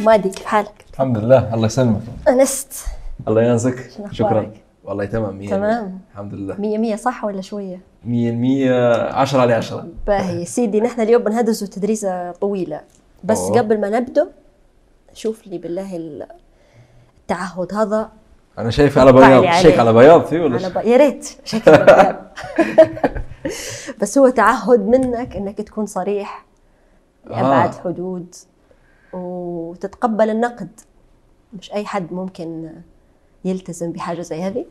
حمادي كيف حالك؟ الحمد لله الله يسلمك أنست الله شنو شكرا؟ والله تمام مية تمام. مية. الحمد لله مية مية صح ولا شوية؟ مية المية عشرة على عشرة باهي سيدي نحن اليوم بنهدزوا تدريسة طويلة بس أوه. قبل ما نبدأ شوف لي بالله ال- التعهد هذا أنا شايف على بياض. شيك على بياض فيه ولا على؟ ب... يا ريت شكل البياض. بس هو تعهد منك إنك تكون صريح لأبعد آه. حدود وتتقبل النقد. مش أي حد ممكن يلتزم بحاجة زي هذه.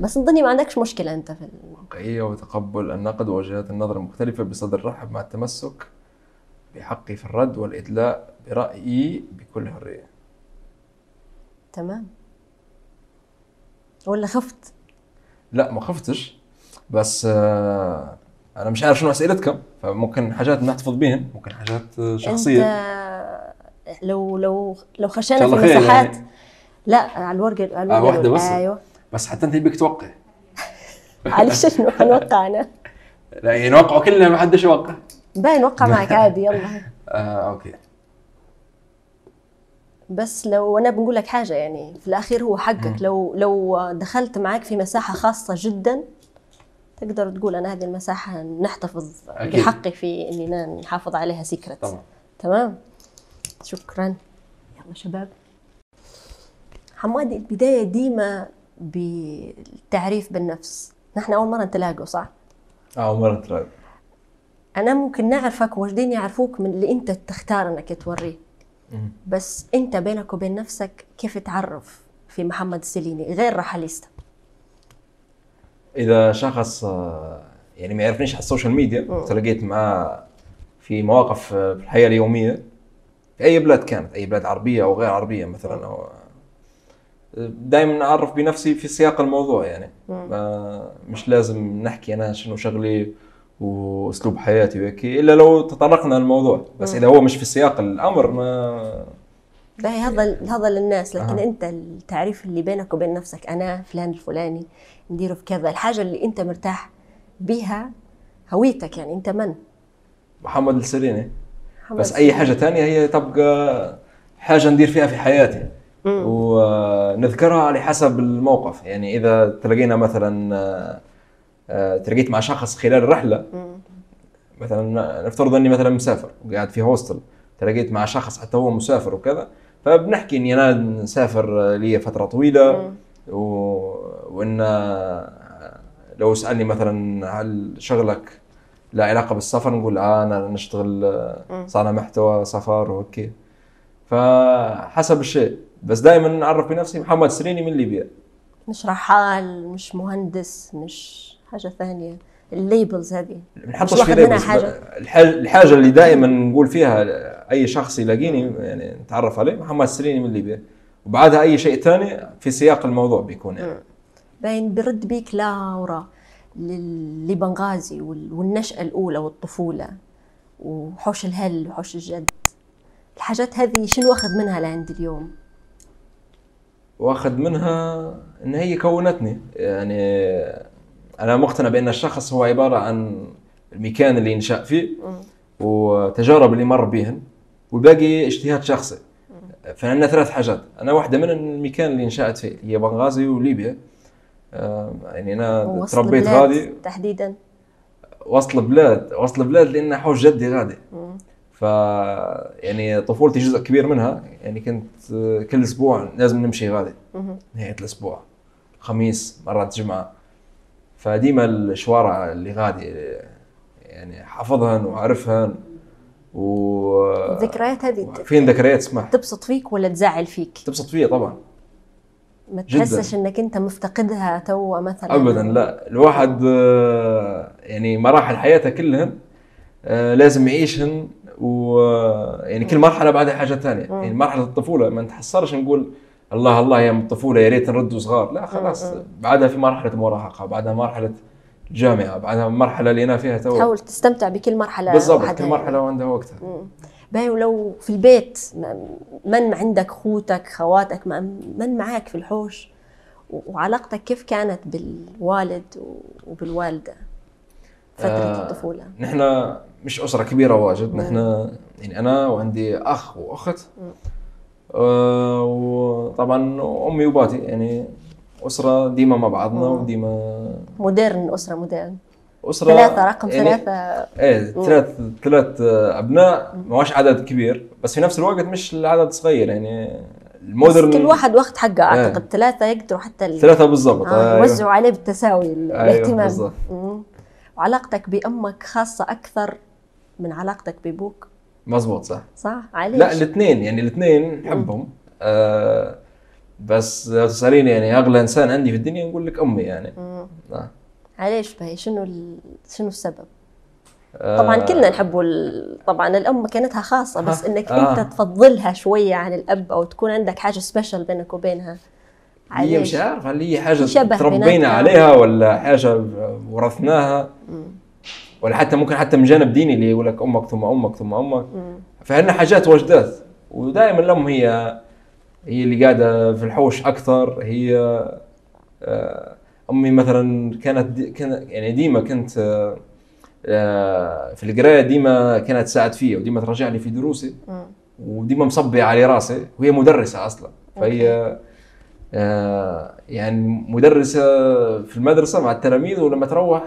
بس نظني ما عندكش مشكلة أنت في ال... واقعية وتقبل النقد ووجهات النظر المختلفة بصدر رحب مع التمسك بحقي في الرد والإدلاء برأيي بكل حرية. تمام. ولا خفت؟ لا ما خفتش. بس آه أنا مش عارف شنو أسئلتكم فممكن حاجات نحتفظ بيهن. ممكن حاجات آه، شخصية. انت لو لو لو خشينا في الله خير مساحات يعني. لا على الورقة على آه، الورقة. واحدة بس؟ أيوه. بس حتى أنت يبيك توقع. على شنو؟ حنوقع أنا؟ لا يعني نوقعوا كلنا ما حدش يوقع. باين وقع معك عادي يلا. آه أوكي. بس لو أنا بنقول لك حاجة يعني في الأخير هو حقك. لو لو دخلت معك في مساحة خاصة جدا تقدر تقول أنا هذه المساحة نحتفظ أكيد. بحقي في اننا نحافظ عليها سيكرت طبعا. تمام؟ شكرا. يلا شباب. حمادي البداية ديما بالتعريف بالنفس. نحن أول مرة نتلاقوا صح؟ آه مرة ترى أنا ممكن نعرفك واجدين يعرفوك من اللي أنت تختار أنك توريه. بس أنت بينك وبين نفسك كيف تعرف في محمد السليني غير رحليستا إذا شخص يعني ما يعرفنيش على السوشيال ميديا تلاقيت معاه في مواقف في الحياة اليومية في أي بلاد كانت أي بلاد عربية أو غير عربية مثلا أو دائما أعرف بنفسي في سياق الموضوع يعني. ما مش لازم نحكي أنا شنو شغلي وأسلوب حياتي وهيك إلا لو تطرقنا للموضوع. بس إذا هو مش في سياق الأمر ما باهي هذا هذا للناس لكن أها. أنت التعريف اللي بينك وبين نفسك أنا فلان الفلاني نديره في كذا. الحاجة اللي أنت مرتاح بها هويتك يعني أنت من؟ محمد السريني. محمد بس أي حاجة ثانية هي تبقى حاجة ندير فيها في حياتي. ونذكرها على حسب الموقف. يعني إذا تلاقينا مثلا آه، آه، تلاقيت مع شخص خلال الرحله مثلا نفترض إني مثلا مسافر وقاعد في هوستل تلاقيت مع شخص حتى هو مسافر وكذا فبنحكي إني أنا مسافر آه، لي فترة طويلة و... وإن آه، لو سألني مثلا هل شغلك له علاقة بالسفر نقول آه أنا نشتغل آه، صانع محتوى سفر وهيك. فحسب الشيء. بس دائما نعرف بنفسي محمد سريني من ليبيا. مش رحال مش مهندس مش حاجة ثانية. الليبلز هذه. مش في واخد منها labels. حاجة. الحاجة الحاجة اللي دائما نقول فيها أي شخص يلاقيني يعني نتعرف عليه محمد سريني من ليبيا. وبعدها أي شيء ثاني في سياق الموضوع بيكون يعني. باين برد بيك لاورا لبنغازي وال- والنشأة الأولى والطفولة وحوش الهل وحوش الجد. الحاجات هذه شنو واخذ منها لعند اليوم؟ وأخذ منها إن هي كونتني. يعني أنا مقتنع بأن الشخص هو عبارة عن المكان اللي ينشأ فيه وتجارب اللي مر بهن والباقي اجتهاد شخصي. فعندنا ثلاث حاجات. أنا واحدة من المكان اللي نشات فيه هي بنغازي وليبيا. يعني أنا تربيت البلاد غادي. تحديدا. وسط البلاد وسط البلاد لأن حوش جدي غادي. ف يعني طفولتي جزء كبير منها. يعني كنت آه، كل أسبوع لازم نمشي غادي. نهاية الأسبوع. خميس مرات جمعة. فديما الشوارع اللي غادي يعني حافظهن وعارفهن و الذكريات هذه فين ذكريات اسمح. تبسط فيك ولا تزعل فيك؟ تبسط فيها طبعا. ما. تحسش إنك أنت مفتقدها توا مثلا؟ ابدا لا. الواحد آه، يعني مراحل حياته كلهن آه، لازم يعيشهن و يعني كل مرحلة بعدها حاجة ثانية. يعني مرحلة الطفولة ما نتحسرش نقول الله الله يا الطفولة يا ريت نردوا صغار لا خلاص. بعدها في مرحلة مراهقة بعدها مرحلة الجامعة بعدها مرحلة اللي أنا فيها تو. تحاول تستمتع بكل مرحلة بالضبط كل يعني. مرحلة وعندها وقتها. باهي ولو في البيت من عندك خوتك خواتك من معاك في الحوش؟ وعلاقتك كيف كانت بالوالد و- وبالوالدة فترة آه، الطفولة؟ نحن مش أسرة كبيرة واجد نحن يعني أنا وعندي أخ وأخت. آه، وطبعا أمي وباتي يعني أسرة ديما مع بعضنا وديما مودرن أسرة مودرن. أسرة ثلاثة رقم يعني ثلاثة إيه ثلاث ثلاث أبناء ما هوش عدد كبير بس في نفس الوقت مش العدد صغير يعني المودرن كل واحد وقت حقه إيه. أعتقد ثلاثة يقدروا حتى ال- ثلاثة بالضبط آه أيوة. يوزعوا عليه بالتساوي ال- أيوة، الاهتمام بالضبط. مم. وعلاقتك بأمك خاصة أكثر من علاقتك بأبوك مزبوط صح صح عليش لا الاثنين يعني الاثنين نحبهم آه بس لو تسأليني يعني أغلى إنسان عندي في الدنيا نقول لك أمي يعني مم. آه. عليش بهي شنو ال... شنو السبب؟ آه، طبعا كلنا نحبوا. طبعا الأم مكانتها خاصة بس آه. إنك آه. أنت تفضلها شوية عن الأب أو تكون عندك حاجة سبيشال بينك وبينها. هي مش عارف هل هي حاجة تربينا. عليها ولا حاجة ورثناها؟ ولا حتى ممكن حتى من جانب ديني اللي يقول لك أمك ثم أمك ثم أمك. فعندنا حاجات وجدات. ودائما الأم هي هي اللي قاعدة في الحوش أكثر. هي آه، أمي مثلا كانت دي كان يعني ديما كنت آه، في القراية ديما كانت تساعد فيا وديما ترجع لي في دروسي. وديما مصبي على راسي وهي مدرسة أصلا. فهي آه، يعني مدرسة في المدرسة مع التلاميذ ولما تروح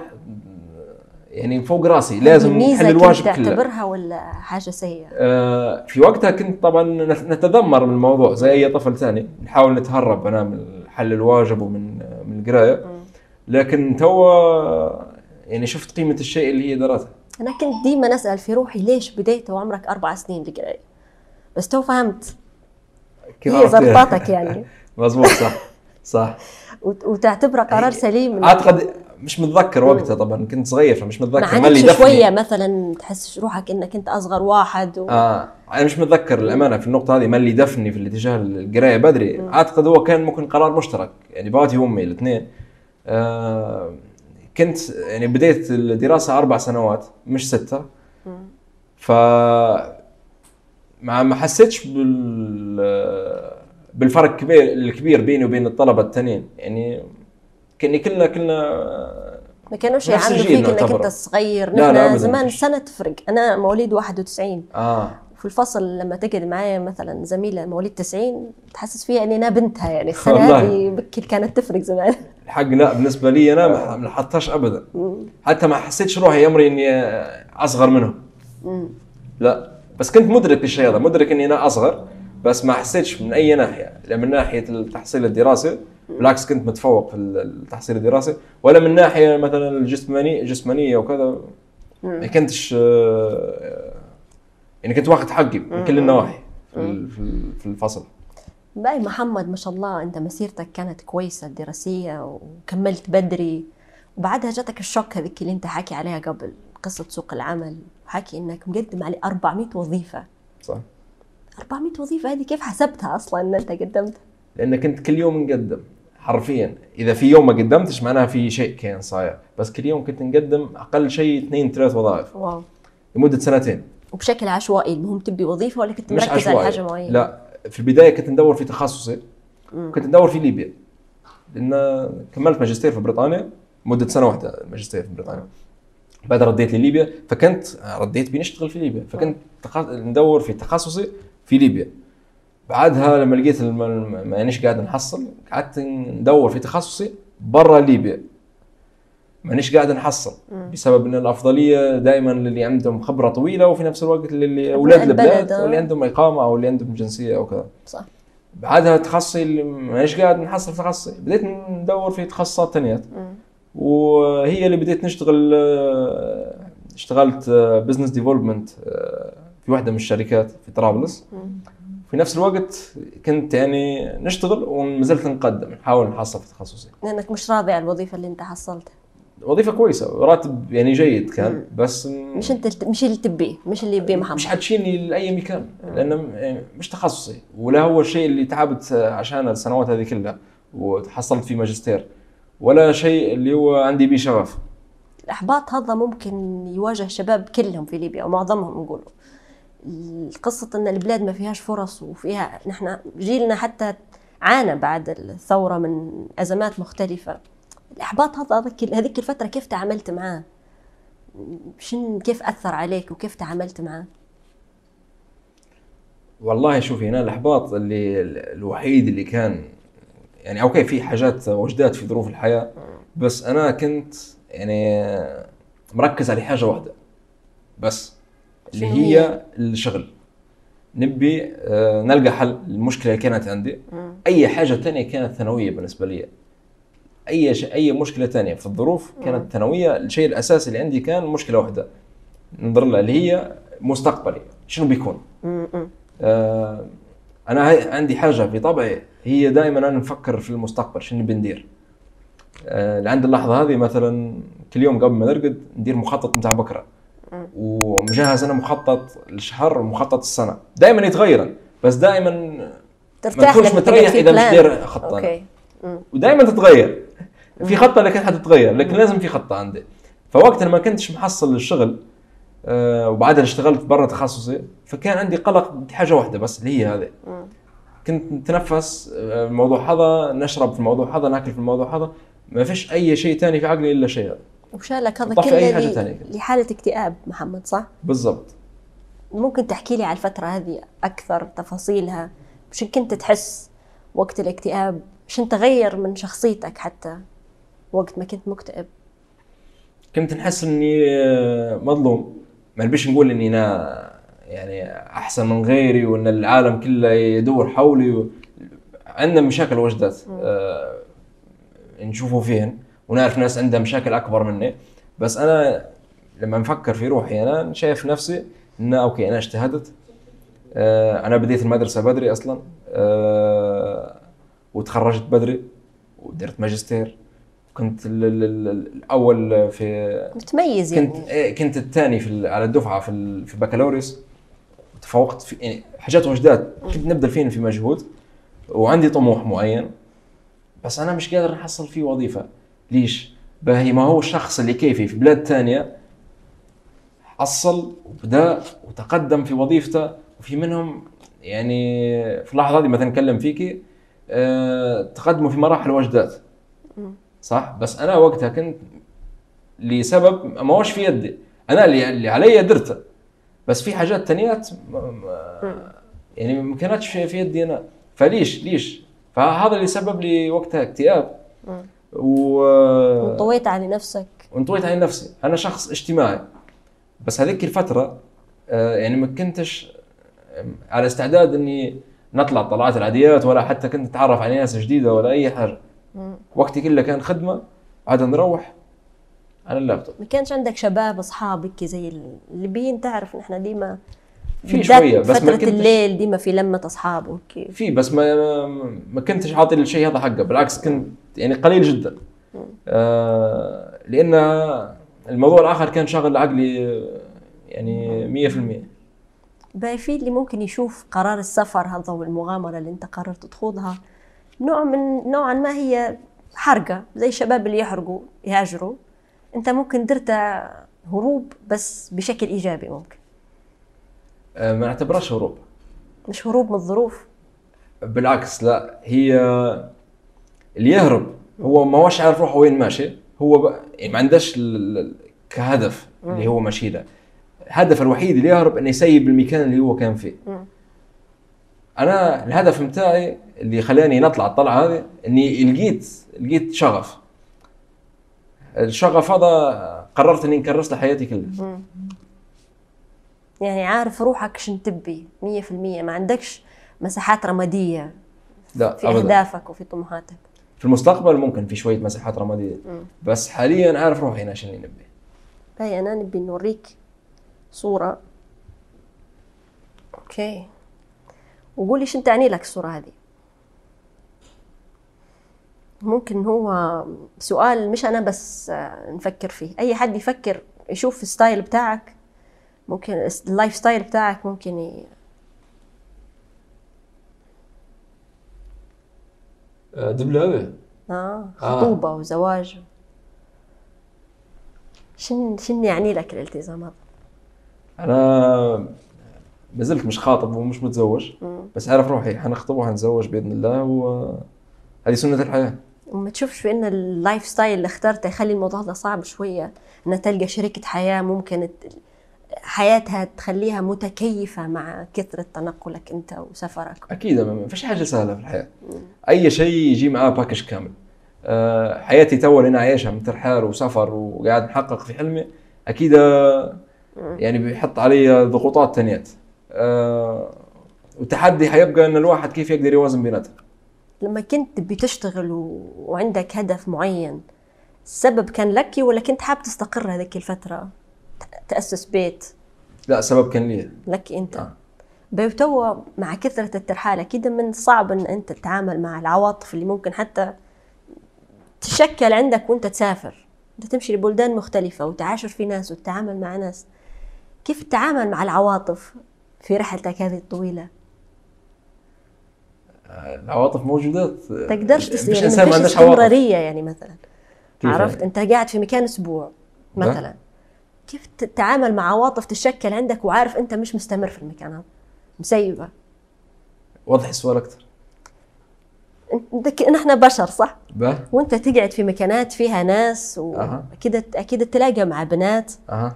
يعني فوق راسي لازم نحل الواجب كله. تعتبرها ولا حاجة سيئة؟ آه، في وقتها كنت طبعا نت- نتذمر من الموضوع زي أي طفل ثاني. نحاول نتهرب أنا من حل الواجب ومن من القراية. لكن توا يعني شفت قيمة الشيء اللي هي درته. أنا كنت ديما أسأل في روحي ليش بديت وعمرك أربع سنين القرايه بس تو فهمت. كيف هي؟ زرطاتك يعني. مظبوط صح صح. وت- وتعتبره قرار سليم أعتقد مش متذكر وقتها طبعا كنت صغير فمش متذكر ما اللي شوية مثلا تحس روحك إنك انت أصغر واحد و... آه أنا مش متذكر الامانه في النقطة هذه ما اللي دفني في الاتجاه القراية بدري. أعتقد هو كان ممكن قرار مشترك. يعني باتي وامي الاثنين. كنت يعني بديت الدراسة أربع سنوات مش ستة. ف ما ما حسيتش بال بالفرق كبير الكبير بيني وبين الطلبة الثانيين يعني كاني كلنا كلنا ما كانوش يعاملوا فيك إنك. أنت صغير. لا، لا، نحن أبداً زمان مفيش. سنة تفرق أنا مواليد 91 آه. في الفصل لما تقعد معايا مثلا زميلة مواليد 90 تحسس فيها إني أنا بنتها يعني. السنة. هذه كانت تفرق زمان. الحق لا بالنسبة لي أنا ما لاحظتهاش ابدا. حتى ما حسيتش روحي امري إني أصغر منهم. لا بس كنت مدرك الشيء هذا مدرك إني أنا أصغر بس ما حسيتش من أي ناحية لا من ناحية التحصيل الدراسي بالعكس كنت متفوق في التحصيل الدراسي ولا من ناحية مثلا الجسمانيه جسمانية وكذا ما كنتش آه، يعني كنت واخد حقي من كل النواحي في ال- في ال- في الفصل. باي محمد ما شاء الله أنت مسيرتك كانت كويسة دراسيه وكملت بدري. وبعدها جاتك الشوك هذيك اللي أنت حكي عليها قبل قصة سوق العمل. وحكي إنك مقدم على 400 وظيفة. صح. 400 وظيفة هذه كيف حسبتها أصلا إن أنت قدمت؟ لأن كنت كل يوم نقدم حرفيا. إذا في يوم ما قدمتش معناها في شيء كان صاير. بس كل يوم كنت نقدم أقل شيء اثنين ثلاث وظائف. واو. لمدة سنتين. وبشكل عشوائي المهم تبي وظيفة ولا كنت مركز على حاجة معينة؟ لا. في البدايه كنت ندور في تخصصي كنت ندور في ليبيا لأن كملت ماجستير في بريطانيا مده سنه واحدة ماجستير في بريطانيا بعد رديت لليبيا فكنت رديت بنشتغل في ليبيا فكنت. ندور في تخصصي في ليبيا بعدها لما لقيت مانيش قاعد نحصل قعدت ندور في تخصصي برا ليبيا مانيش قاعد نحصل. بسبب إن الأفضلية دائما للي عندهم خبرة طويلة وفي نفس الوقت للي أولاد البلد، البلاد آه. واللي عندهم إقامة أو اللي عندهم جنسية أو كذا. صح. بعدها تخصصي اللي مانيش قاعد نحصل في تخصصي. بديت ندور في تخصصات ثانيات وهي اللي بديت نشتغل آه، اشتغلت business development في واحدة من الشركات في طرابلس. في نفس الوقت كنت يعني نشتغل وما زلت نقدم نحاول نحصل في تخصصي. لأنك مش راضي على الوظيفة اللي أنت حصلتها. وظيفة كويسة راتب يعني جيد كان بس مش انت مش اللي تبيه مش اللي يبيه محمد. مش حتشيلني لأي مكان لأنه يعني مش تخصصي ولا هو الشيء اللي تعبت عشان السنوات هذه كلها وتحصلت فيه ماجستير ولا شيء اللي هو عندي به شغف. الإحباط هذا ممكن يواجه شباب كلهم في ليبيا أو معظمهم نقولوا قصة إن البلاد ما فيهاش فرص وفيها نحن جيلنا حتى عانى بعد الثورة من أزمات مختلفة. الاحباط هذا هذيك الفترة كيف تعاملت معاه؟ شن كيف أثر عليك وكيف تعاملت معاه؟ والله شوفي أنا الإحباط اللي الوحيد اللي كان يعني أوكي في حاجات وجدات في ظروف الحياة بس أنا كنت يعني مركز على حاجة واحدة بس اللي هي؟ الشغل. نبي آه، نلقى حل للمشكله اللي كانت عندي. أي حاجة تانية كانت ثانوية بالنسبة لي. أي شيء أي مشكلة تانية في الظروف كانت ثانوية الشيء الأساسي اللي عندي كان مشكلة واحدة. ننظر لها اللي هي مستقبلي. شنو بيكون. آه، أنا هاي عندي حاجة في طبعي. هي دائما أنا نفكر في المستقبل شنو بندير؟ آه، لعند اللحظة هذه مثلا كل يوم قبل ما نرقد ندير مخطط بتاع بكرة. ومجهز أنا مخطط الشهر ومخطط السنة. دائما يتغير بس دائما ما ترتاح تكونش لما متريح إذا مش. داير خطة. ودائما تتغير. في خطة لكن حتتغير لكن لازم في خطة عندي. فوقت ما كنتش محصل للشغل آه وبعدها اشتغلت برا تخصصي فكان عندي قلق بحاجه واحدة بس اللي هي هذه. كنت نتنفس آه، الموضوع هذا نشرب في الموضوع هذا ناكل في الموضوع هذا ما فيش أي شيء ثاني في عقلي إلا شيء هذا. وشالك هذا كله أي حاجة ل- تانية. كده. لحالة اكتئاب محمد صح؟ بالضبط. ممكن تحكي لي على الفترة هذه أكثر تفاصيلها شو كنت تحس وقت الاكتئاب؟ شن تغير من شخصيتك حتى؟ وقت ما كنت مكتئب. كنت نحس إني آه، مظلوم. ما نبيش نقول إني أنا يعني أحسن من غيري وإن العالم كله يدور حولي و... عندنا مشاكل وجدات آه نشوفه فيهن. ونعرف ناس عندها مشاكل أكبر مني. بس أنا لما نفكر في روحي أنا شايف نفسي ان أوكي أنا اجتهدت. آه أنا بديت المدرسة بدري أصلا. آه وتخرجت بدري ودرت ماجستير. كنت ال- ال- ال- الأول في متميز كنت يعني إيه، كنت الثاني في على الدفعة في في البكالوريوس تفوقت في يعني حاجات وجدات كنت نبذل فيهم في مجهود. وعندي طموح معين. بس أنا مش قادر نحصل فيه وظيفة. ليش؟ باهي ما هو الشخص اللي كيفي في بلاد ثانية حصل وبدأ وتقدم في وظيفته. وفي منهم يعني في اللحظة هذه مثلا نتكلم فيكي أه تقدموا في مراحل وجدات صح؟ بس أنا وقتها كنت لسبب ما هوش في يدي. أنا اللي, اللي علي درته بس في حاجات تانيات يعني ما كانتش في يدي أنا. فليش؟ ليش؟ فهذا اللي سبب لي وقتها اكتئاب. و انطويت على نفسك. وانطويت على نفسي. أنا شخص اجتماعي. بس هذيك الفترة آه، يعني ما كنتش على استعداد إني نطلع طلعات العاديات ولا حتى كنت أتعرف على ناس جديدة ولا أي حاجة. وقتي كله كان خدمة عاد نروح. على اللابتوب ما كانش عندك شباب اصحاب هيك زي الليبيين تعرف نحن ديما في شوية، بس ما فترة كنتش- الليل ديما في لمة أصحاب في بس ما ما كنتش عاطي للشيء هذا حقه. بالعكس كنت يعني قليل جدا. آه لأن الموضوع الآخر كان شاغل عقلي يعني 100% باقي في اللي ممكن يشوف قرار السفر هذا والمغامرة اللي أنت قررت تخوضها؟ نوع من نوعا ما هي حرقة زي الشباب اللي يحرقوا يهاجروا. أنت ممكن درتها هروب بس بشكل إيجابي ممكن. آه ما نعتبرهاش هروب. مش هروب من الظروف. بالعكس لا هي اللي يهرب هو ما هوش عارف روحه وين ماشي. هو ب... يعني ما عندهش ال- ال- كهدف اللي هو ماشي له الهدف الوحيد اللي يهرب إنه يسيب المكان اللي هو كان فيه. أنا الهدف متاعي اللي خلاني نطلع الطلعة هذه إني لقيت لقيت شغف. الشغف هذا قررت إني نكرس له حياتي كلها. يعني عارف روحك شن تبي؟ مية في المية. ما عندكش مساحات رمادية لا في ابدا. أهدافك وفي طموحاتك؟ في المستقبل ممكن في شوية مساحات رمادية. بس حاليا عارف روحي أنا شنو اللي نبي. هاي أنا نبي نوريك صورة. okay وقولي شن تعني لك الصورة هذه. ممكن هو سؤال مش أنا بس آه، نفكر فيه. أي حد يفكر يشوف ال style بتاعك ممكن ال life style بتاعك ممكن ي... دبل هذا آه. خطوبة وزواج. شن شن يعني لك الالتزام هذا؟ أنا ما زلت مش خاطب ومش متزوج بس عارف روحي حنخطب وحنتزوج بإذن الله وهذه سنة الحياة. وما تشوفش بان ال life style اللي اخترته يخلي الموضوع ده صعب شوية إن تلقى شريكة حياة ممكن حياتها تخليها متكيفة مع كثرة تنقلك أنت وسفرك. أكيد ما ما فيش حاجة سهلة في الحياة. أي شيء يجي معاه package كامل. أه حياتي تو اللي أنا عايشها من ترحال وسفر وقاعد محقق في حلمي أكيد آه، يعني بيحط علي ضغوطات تانيات. أه وتحدي حيبقى إن الواحد كيف يقدر يوازن بيناتها لما كنت بتشتغل و... وعندك هدف معين السبب كان لك ولا كنت حاب تستقر هذيك الفترة؟ تأسس بيت؟ لا سبب كان لي. لك أنت. آه. آه. تو مع كثرة الترحال أكيد من الصعب أن أنت تتعامل مع العواطف اللي ممكن حتى تشكل عندك وأنت تسافر. أنت تمشي لبلدان مختلفة وتعاشر في ناس وتتعامل مع ناس. كيف تتعامل مع العواطف؟ في رحلتك هذه الطويلة آه، العواطف موجودات. تقدرش تس... مش يعني إنسان ما ما عواطف. استمرارية يعني مثلا. كيف عرفت؟ يعني؟ أنت قاعد في مكان أسبوع مثلا. كيف تتعامل مع عواطف تشكل عندك وعارف أنت مش مستمر في المكان هذا؟ مسيبة. وضح السؤال أكثر. انت نحن بشر صح؟ به وأنت تقعد في مكانات فيها ناس. واكيد أكيد تلاقى مع بنات. أها.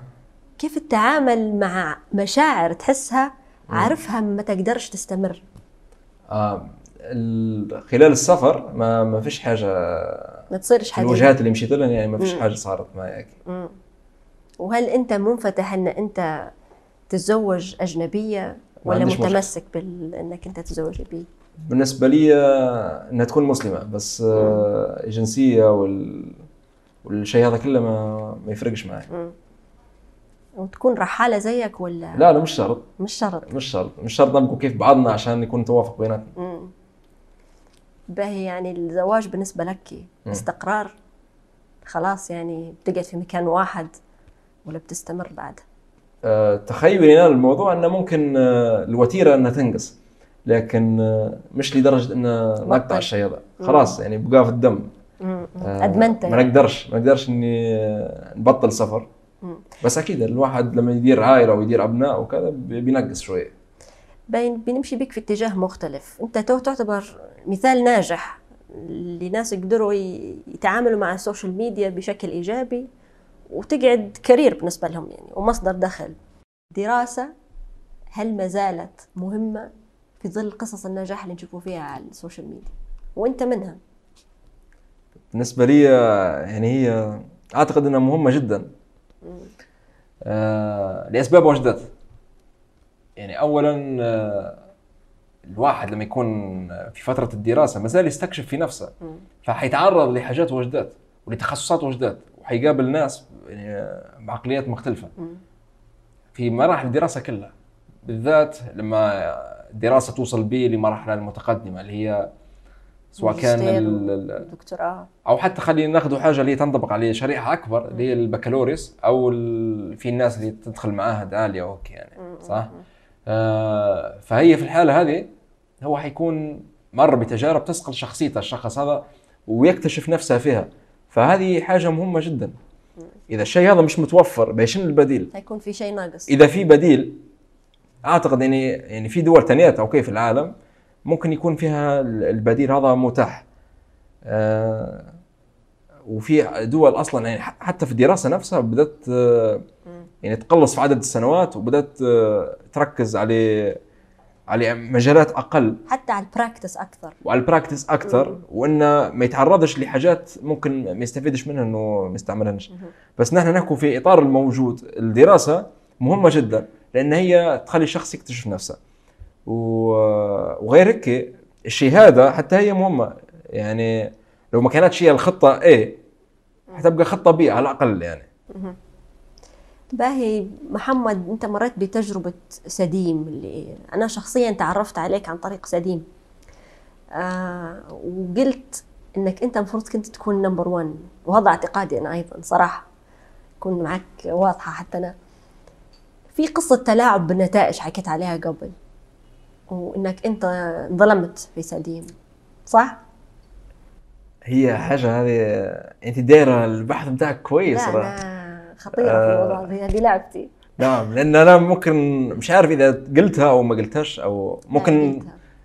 كيف تتعامل مع مشاعر تحسها؟ عارفها ما تقدرش تستمر. آه ال- خلال السفر ما ما فيش حاجة ما تصيرش حاجة. الوجهات اللي مشيت لها يعني ما فيش. حاجة صارت معي. وهل أنت منفتح إن أنت تتزوج أجنبية ولا. متمسك بانك أنت تتزوج بي؟ بالنسبة لي آه، إنها تكون مسلمة بس آه، الجنسية وال والشيء هذا كله ما ما يفرقش معي وتكون رحالة زيك ولا لا لا مش شرط. مش شرط. مش شرط. مش شرط نبقوا كيف بعضنا عشان يكون توافق بيناتنا. باهي يعني الزواج بالنسبة لك استقرار. خلاص يعني بتقعد في مكان واحد ولا بتستمر بعد؟ آه، تخيلي أنا الموضوع إنه ممكن آه، الوتيرة إنها تنقص لكن آه، مش لدرجة ان نقطع. الشيء هذا. خلاص يعني بقى في الدم. آه، أدمنت ما نقدرش ما نقدرش إني نبطل سفر. بس أكيد الواحد لما يدير عائله ويدير أبناء وكذا بي- بينقص شوية. باين بنمشي بك في اتجاه مختلف. أنت تو تعتبر مثال ناجح لناس يقدروا يتعاملوا مع ال social media بشكل إيجابي وتقعد career بالنسبة لهم يعني ومصدر دخل. دراسة هل ما زالت مهمة في ظل قصص النجاح اللي نشوفوا فيها على ال social media؟ وأنت منها؟ بالنسبة لي يعني هي أعتقد إنها مهمة جدا. لأسباب وجدات يعني اولا آه، الواحد لما يكون في فترة الدراسة ما زال يستكشف في نفسه. فحيتعرض لحاجات وجدات ولتخصصات وجدات وحيقابل ناس يعني بعقليات مختلفة. في مراحل الدراسة كلها بالذات لما الدراسة توصل بي لمراحل المتقدمة اللي هي سواء كان ماجستير ال- ال- دكتوراه. أو حتى خلينا ناخذ حاجة اللي تنطبق على شريحة أكبر اللي هي البكالوريوس أو. في الناس اللي تدخل معاهد عالية okay يعني صح؟ آه فهي في الحالة هذه هو حيكون مر بتجارب تصقل شخصيته الشخص هذا ويكتشف نفسه فيها. فهذه حاجة مهمة جدا. إذا الشيء هذا مش متوفر شن البديل؟ حيكون في شيء ناقص. إذا في بديل أعتقد يعني يعني في دول تانيات okay في العالم ممكن يكون فيها البديل هذا متاح. آه وفي دول أصلا يعني حتى في الدراسة نفسها بدأت آه يعني تقلص في عدد السنوات وبدأت آه تركز على على مجالات أقل. حتى على ال practice أكثر. وعلى ال practice أكثر وإنه ما يتعرضش لحاجات ممكن ما يستفيدش منها إنه ما يستعملهاش. بس نحن نحكوا في إطار الموجود. الدراسة مهمة جدا لأن هي تخلي الشخص يكتشف نفسه. وغير هيك الشهاده حتى هي مهمة. يعني لو ما كانتش هي الخطة A حتبقى خطة B على الأقل يعني. باهي محمد أنت مريت بتجربة سديم اللي أنا شخصيا تعرفت عليك عن طريق سديم. آه وقلت إنك أنت المفروض كنت تكون نمبر 1 وهذا اعتقادي أنا أيضا صراحة. كون معك واضحة حتى أنا. في قصة تلاعب بالنتائج حكيت عليها قبل. وإنك أنت ظلمت في سديم صح؟ هي حاجة هذه أنت دايرة البحث بتاعك كويس لا صراحة أنا خطيرة في الموضوع هذه لعبتي. نعم لأن أنا ممكن مش عارف إذا قلتها أو ما قلتهاش أو ممكن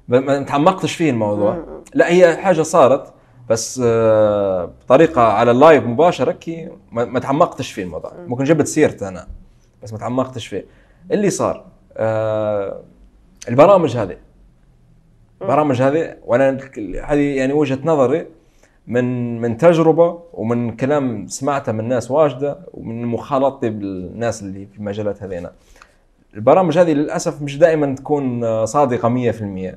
ما تعمقتش فيه الموضوع. مم. لا هي حاجة صارت بس آه، بطريقة على اللايف مباشرة كي ما تعمقتش في الموضوع. ممكن جبت سيرته أنا بس ما تعمقتش فيه. اللي صار آه، البرامج هذه. البرامج هذه وأنا هذه يعني وجهة نظري من من تجربة ومن كلام سمعته من ناس واجدة ومن مخالطتي بالناس اللي في المجالات هذينا. البرامج هذه للأسف مش دائما تكون صادقة 100% ال-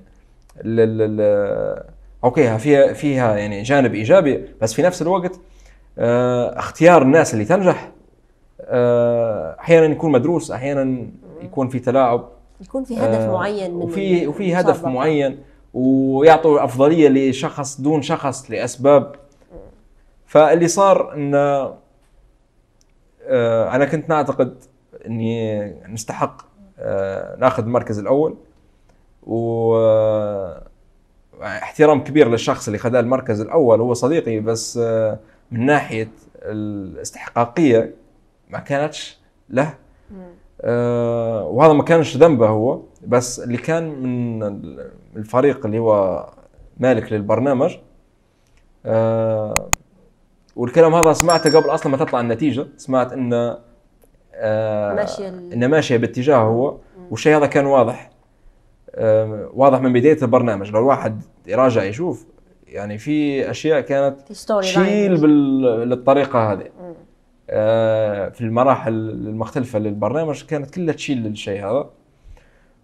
ال- ال- أوكي فيها فيها يعني جانب إيجابي بس في نفس الوقت آه، اختيار الناس اللي تنجح آه، أحيانا يكون مدروس أحيانا يكون في تلاعب. يكون في هدف آه، معين من وفي وفي هدف. معين ويعطوا افضليه لشخص دون شخص لأسباب. فاللي صار إن آه، أنا كنت نعتقد إني نستحق آه، ناخذ المركز الأول. و احترام كبير للشخص اللي خذ المركز الأول. هو صديقي بس من ناحية الاستحقاقية ما كانتش له. آه، وهذا ما كانش ذنبه هو بس اللي كان من الفريق اللي هو مالك للبرنامج آه، والكلام هذا سمعته قبل أصلا ما تطلع النتيجة سمعت انه آه، ماشية ال- إنه ماشيه باتجاه هو والشيء هذا كان واضح آه، واضح من بداية البرنامج لو الواحد يراجع يشوف يعني في أشياء كانت تشيل لاين بال... للطريقة هذه. آه، في المراحل المختلفة للبرنامج كانت كلها تشيل للشيء هذا.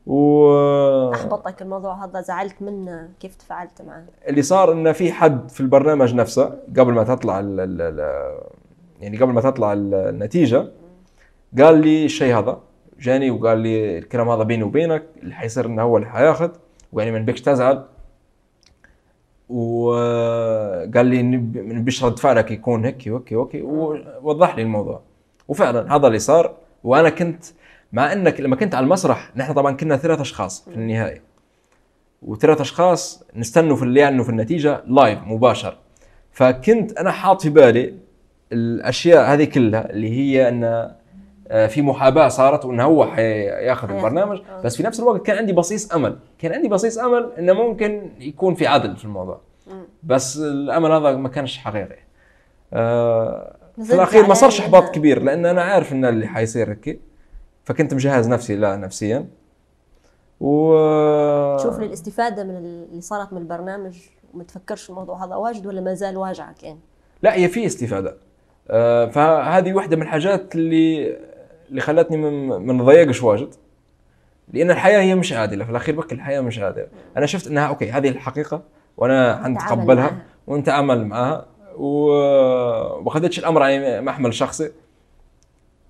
و احبطك الموضوع هذا زعلت منه كيف تفاعلت معه؟ اللي صار إنه في حد في البرنامج نفسه قبل ما تطلع ال ال ال يعني قبل ما تطلع ال- النتيجة قال لي الشيء هذا. جاني وقال لي الكلام هذا بيني وبينك اللي حيصير إنه هو اللي حياخذ ويعني ما نبيكش تزعل. وقال لي نبيش رد فعلك يكون هيك وهيك وهيك ووضح لي الموضوع. وفعلا هذا اللي صار. وأنا كنت مع إنك لما كنت على المسرح نحن طبعا كنا ثلاث أشخاص في النهاية. وثلاث أشخاص نستنوا في اللي يعلنوا في النتيجة لايف مباشر. فكنت أنا حاط في بالي الأشياء هذه كلها اللي هي أن آه، في محاباة صارت وانه هو حياخذ. البرنامج. آه. بس في نفس الوقت كان عندي بصيص أمل. كان عندي بصيص أمل إنه ممكن يكون في عدل في الموضوع. بس الأمل هذا ما كانش حقيقي. آه، في الأخير ما صارش زعلان احباط. كبير لأن أنا عارف إن اللي حيصير هيك. فكنت مجهز نفسي لا نفسيا. و تشوف الاستفاده من اللي صارت من البرنامج وما تفكرش الموضوع هذا واجد ولا ما زال واجعك يعني؟ لا هي في استفادة. آه، فهذه واحدة من الحاجات اللي اللي خلتني ما نضيقش واجد لأن الحياة هي مش عادلة في الأخير بك الحياة مش عادلة. أنا شفت إنها okay هذه الحقيقة وأنا حنتقبلها معها. ونتعامل معها وما خدتش الأمر على محمل شخصي.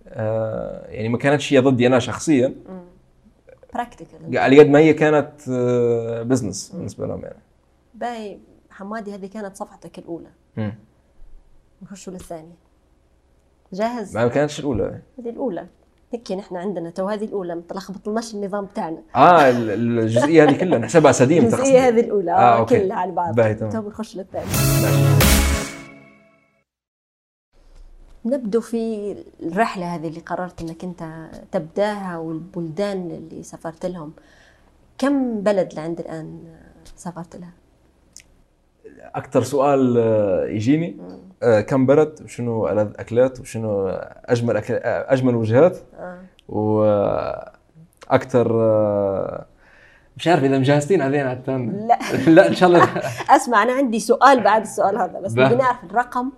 آه، يعني ما كانتش هي ضدي أنا شخصيا. practical على قد ما هي كانت business بالنسبة لهم يعني. باهي حمادي هذه كانت صفحتك الأولى. نخشوا للثانية. جاهز؟ ما كانتش الأولى. هذه الأولى. هيك نحن عندنا تو هذه الأولى ما تلخبطلناش النظام بتاعنا. آه ال- الجزئية هذه كلها نحسبها سديم الجزئية هذه الأولى. آه، آه. كلها على بعض. تو بنخش للثانية. ماشي. نبدو في الرحلة هذه اللي قررت إنك أنت تبدأها والبلدان اللي سافرت لهم. كم بلد لعند الآن سافرت لها؟ أكثر سؤال آه، يجيني. آه، كم بلد وشنو ألذ أكلات؟ وشنو أجمل أكل آه، أجمل وجهات. وأكثر مش عارف إذا مجهزتين علينا على لا. لا إن شاء الله. أسمع أنا عندي سؤال بعد السؤال هذا بس. بدي نعرف الرقم.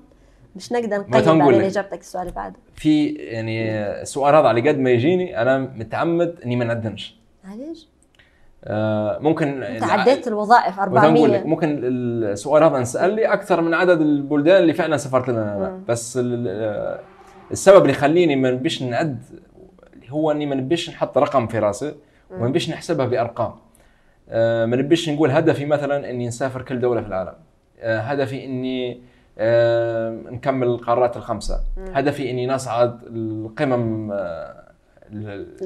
مش نقدر نقيم لك. إجابتك السؤال اللي بعده. في يعني السؤال هذا على قد ما يجيني أنا متعمد إني ما نعدمش معليش. آه، ممكن أنت عديت الوظائف وأنا نقول لك 400 ممكن السؤال هذا انسال لي أكثر من عدد البلدان اللي فعلا سافرت لنا. أنا. مم. بس آه، السبب اللي يخليني ما نبيش نعد هو إني ما نبيش نحط رقم في راسي وما نبيش نحسبها بأرقام. آه، ما نبيش نقول هدفي مثلا إني نسافر كل دولة في العالم. آه، هدفي إني آه، نكمل القارات الخمسة. هدفي إني نصعد القمم آه،.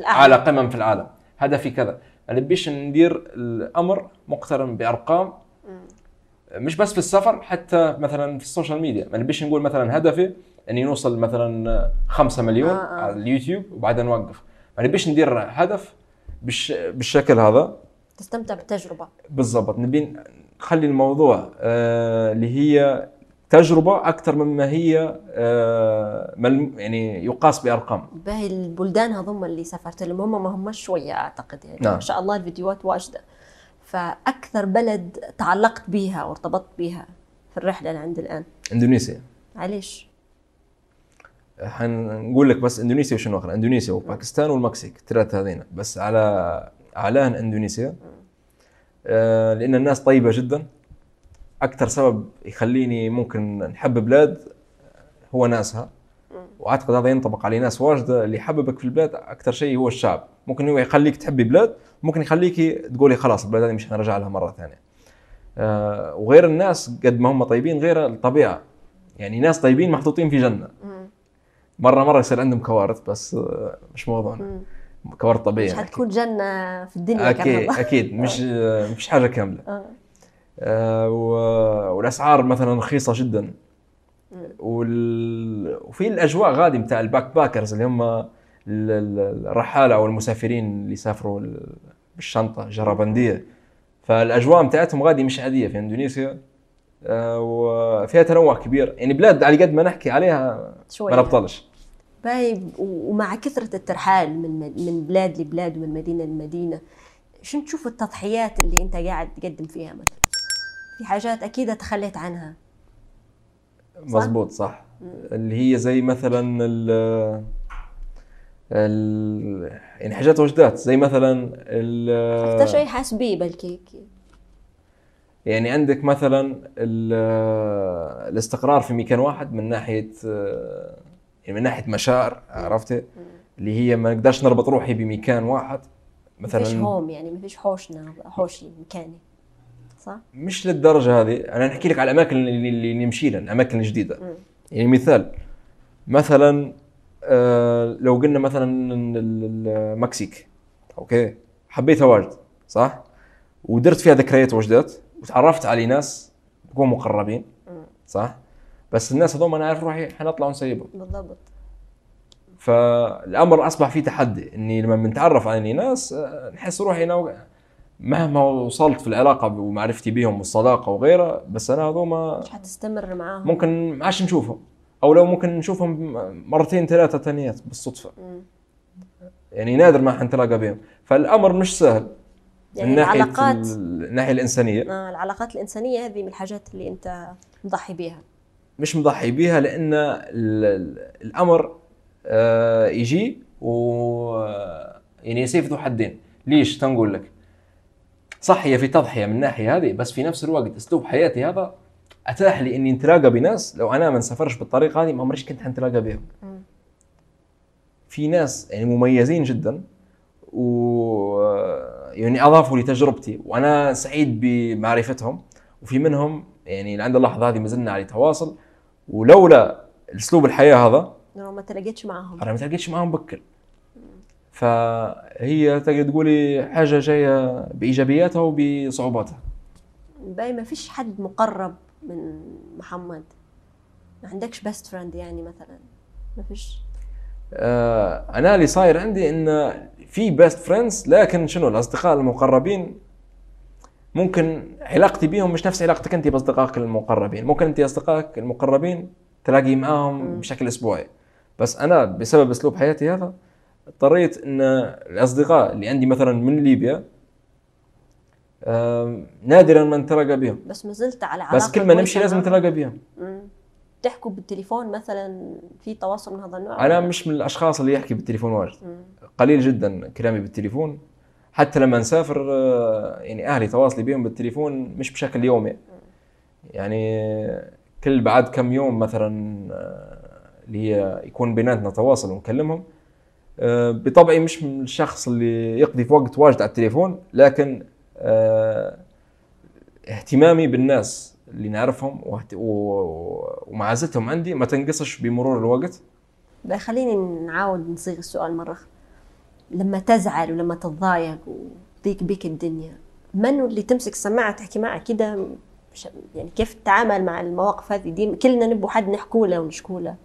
اعلى قمم في العالم. هدفي كذا. ما نبيش ندير الأمر مقترن بأرقام مش بس في السفر حتى مثلا في ال social media. ما نبيش نقول مثلا هدفي إني نوصل مثلا 5 مليون آه، آه. على اليوتيوب وبعدين نوقف. ما نبيش ندير هدف بالش... بالشكل هذا. تستمتع بالتجربة. بالضبط. نبي خلي الموضوع آه اللي هي تجربة أكثر مما هي آه يعني يقاس بأرقام. باهي البلدان هذوما اللي سافرت لهم هم ما هم شوية أعتقد يعني. نعم. ما شاء الله الفيديوهات واجدة. فأكثر بلد تعلقت بيها وارتبطت بيها في الرحلة لعند الآن؟ إندونيسيا. علاش؟ حنقول لك بس إندونيسيا وشنو آخر؟ إندونيسيا وباكستان والمكسيك ثلاثة هذين. بس على اعلاهن إندونيسيا آه لأن الناس طيبة جدا. أكثر سبب يخليني ممكن نحب بلاد هو ناسها. وأعتقد هذا ينطبق على ناس واجدة اللي يحببك في البلاد أكثر شيء هو الشعب. ممكن هو يخليك تحبي بلاد ممكن يخليك تقولي خلاص البلاد هذه مش حنرجع لها مرة ثانية. آه وغير الناس قد ما هم طيبين غير الطبيعة. يعني ناس طيبين محطوطين في جنة. مرة مرة يصير عندهم كوارث بس آه، مش موضوعنا كوارث طبيعية مش. حتكون جنة في الدنيا أكيد أكيد. مش آه، مش حاجة كاملة. آه. والأسعار مثلا رخيصة جدا. وال... وفي الأجواء غادي بتاع ال backpackers اللي هم ال- ال- الرحالة أو المسافرين اللي يسافروا ال- بالشنطة جرابندية. فالأجواء بتاعتهم غادي مش عادية في إندونيسيا. آه، وفيها تنوع كبير. يعني بلاد على قد ما نحكي عليها شوية. ما نبطلش. باي و- ومع كثرة الترحال من من بلاد لبلاد ومن مدينة لمدينة شو تشوف التضحيات اللي أنت قاعد تقدم فيها مثلا؟ في حاجات أكيد تخليت عنها. مزبوط صح. اللي هي زي مثلا ال ال يعني حاجات وجدات زي مثلا ال أكثر شيء حاس بيه بلكي. يعني عندك مثلا ال- الاستقرار في مكان واحد من ناحية يعني من ناحية مشاعر عرفتي؟ اللي هي ما نقدرش نربط روحي بمكان واحد. ما فيش مثلا هوم يعني ما فيش حوشنا حوشي مكاني. صح؟ مش للدرجة هذه. أنا نحكي لك على الأماكن اللي, اللي نمشي لها الأماكن الجديدة. يعني مثال مثلا آه لو قلنا مثلا ال- ال- المكسيك أوكي؟ حبيتها واجد صح؟ ودرت فيها ذكريات وجدات وتعرفت على ناس بكونوا مقربين صح؟ بس الناس هذول أنا عارف روحي حنطلع ونسيبهم. بالضبط. فالأمر أصبح فيه تحدي إني لما بنتعرف على ناس آه، نحس روحي أنا مهما وصلت في العلاقة ومعرفتي بهم والصداقة وغيرها بس أنا هذوما مش حتستمر معاهم. ممكن ما عادش نشوفهم. أو لو ممكن نشوفهم مرتين ثلاثة ثانيات بالصدفة. يعني نادر ما حنتلاقى بهم فالأمر مش سهل يعني من ناحية العلاقات ال- الناحية الإنسانية. آه، العلاقات الإنسانية هذه من الحاجات اللي أنت مضحي بيها. مش مضحي بيها لأن ال- ال- الأمر آه، يجي و يعني يصير ذو حدين. ليش؟ تنقول لك. صح هي في تضحية من الناحيه هذه بس في نفس الوقت أسلوب حياتي هذا أتاح لي إني نتلاقى بناس. لو أنا ما نسافرش بالطريقة هذه ما عمريش كنت حنتلاقى بهم. في ناس يعني مميزين جدا و يعني أضافوا لتجربتي وأنا سعيد بمعرفتهم وفي منهم يعني لعند اللحظة هذه ما زلنا على تواصل. ولولا أسلوب الحياة هذا لو ما تلاقيتش معاهم أنا ما تلاقيتش معاهم بكل. فهي تقدر تقولي حاجة جاية بإيجابياتها وبصعوباتها. باهي ما فيش حد مقرب من محمد. ما عندكش best friend يعني مثلا؟ ما فيش؟ آه أنا اللي صاير عندي إن في best friends لكن شنو؟ الأصدقاء المقربين. ممكن علاقتي بيهم مش نفس علاقتك أنت بأصدقائك المقربين. ممكن أنت أصدقائك المقربين تلاقي معاهم بشكل أسبوعي. بس أنا بسبب أسلوب حياتي هذا اضطريت إن الأصدقاء اللي عندي مثلا من ليبيا نادرا ما نتلاقى بهم. بس ما زلت على علاقة بس كل ما نمشي لازم. نتلاقى بهم. تحكوا بالتليفون مثلا في تواصل من هذا النوع؟ أنا؟ مش من الأشخاص اللي يحكي بالتليفون واجد. قليل جدا كلامي بالتليفون. حتى لما نسافر آه، يعني أهلي تواصلي بهم بالتليفون مش بشكل يومي. يعني كل بعد كم يوم مثلا آه، اللي هي يكون بيناتنا تواصل ونكلمهم بطبعي مش من الشخص اللي يقضي في وقت واجد على التليفون لكن آه، اهتمامي بالناس اللي نعرفهم واهت- و- ومعزتهم عندي ما تنقصش بمرور الوقت. بقى خليني نعاود نصيغ السؤال مرة. لما تزعل ولما تتضايق وضيق بيك الدنيا من اللي تمسك السماعة تحكي معه كده يعني كيف تتعامل مع المواقف هذه؟ دي كلنا نبو حد نحكوا له له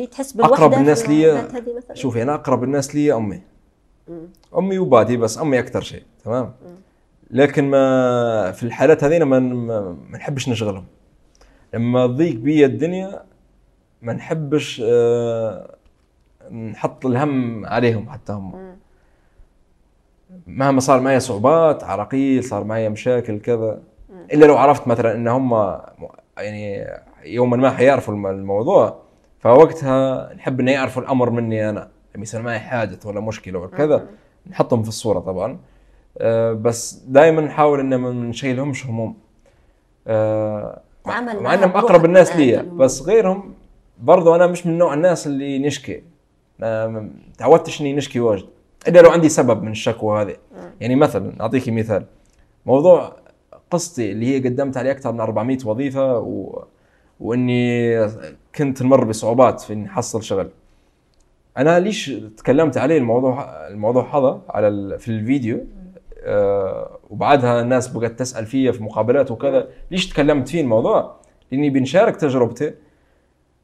في تحس بالوحدة أقرب الناس لي شوفي أنا أقرب الناس لي أمي. أمي وباتي بس أمي أكثر شيء تمام؟ لكن ما في الحالات هذين ما نحبش نشغلهم. لما تضيق بي الدنيا ما نحبش آه، نحط الهم عليهم حتى هم. مهما صار معي صعوبات عراقيل صار معي مشاكل كذا. إلا لو عرفت مثلا إن هم يعني يوما ما حيعرفوا الم- الموضوع. فوقتها نحب إنه يعرفوا الأمر مني أنا. لما يصير معي حادث ولا مشكلة ولا كذا نحطهم في الصورة طبعا. آه، بس دائما نحاول ان ما نشيلهمش هموم. آه، مع إنهم أقرب الناس لي. بس غيرهم برضو أنا مش من نوع الناس اللي نشكي. ما تعودتش إني نشكي واجد. إلا لو عندي سبب من الشكوى هذه. يعني مثلا أعطيك مثال. موضوع قصتي اللي هي قدمت عليه أكثر من 400 وظيفة و... وإني كنت نمر بصعوبات في إني أحصل شغل. أنا ليش تكلمت عليه الموضوع الموضوع هذا على ال... في الفيديو؟ آه وبعدها الناس بقت تسأل فيا في مقابلات وكذا. ليش تكلمت فيه الموضوع؟ لأني بنشارك تجربتي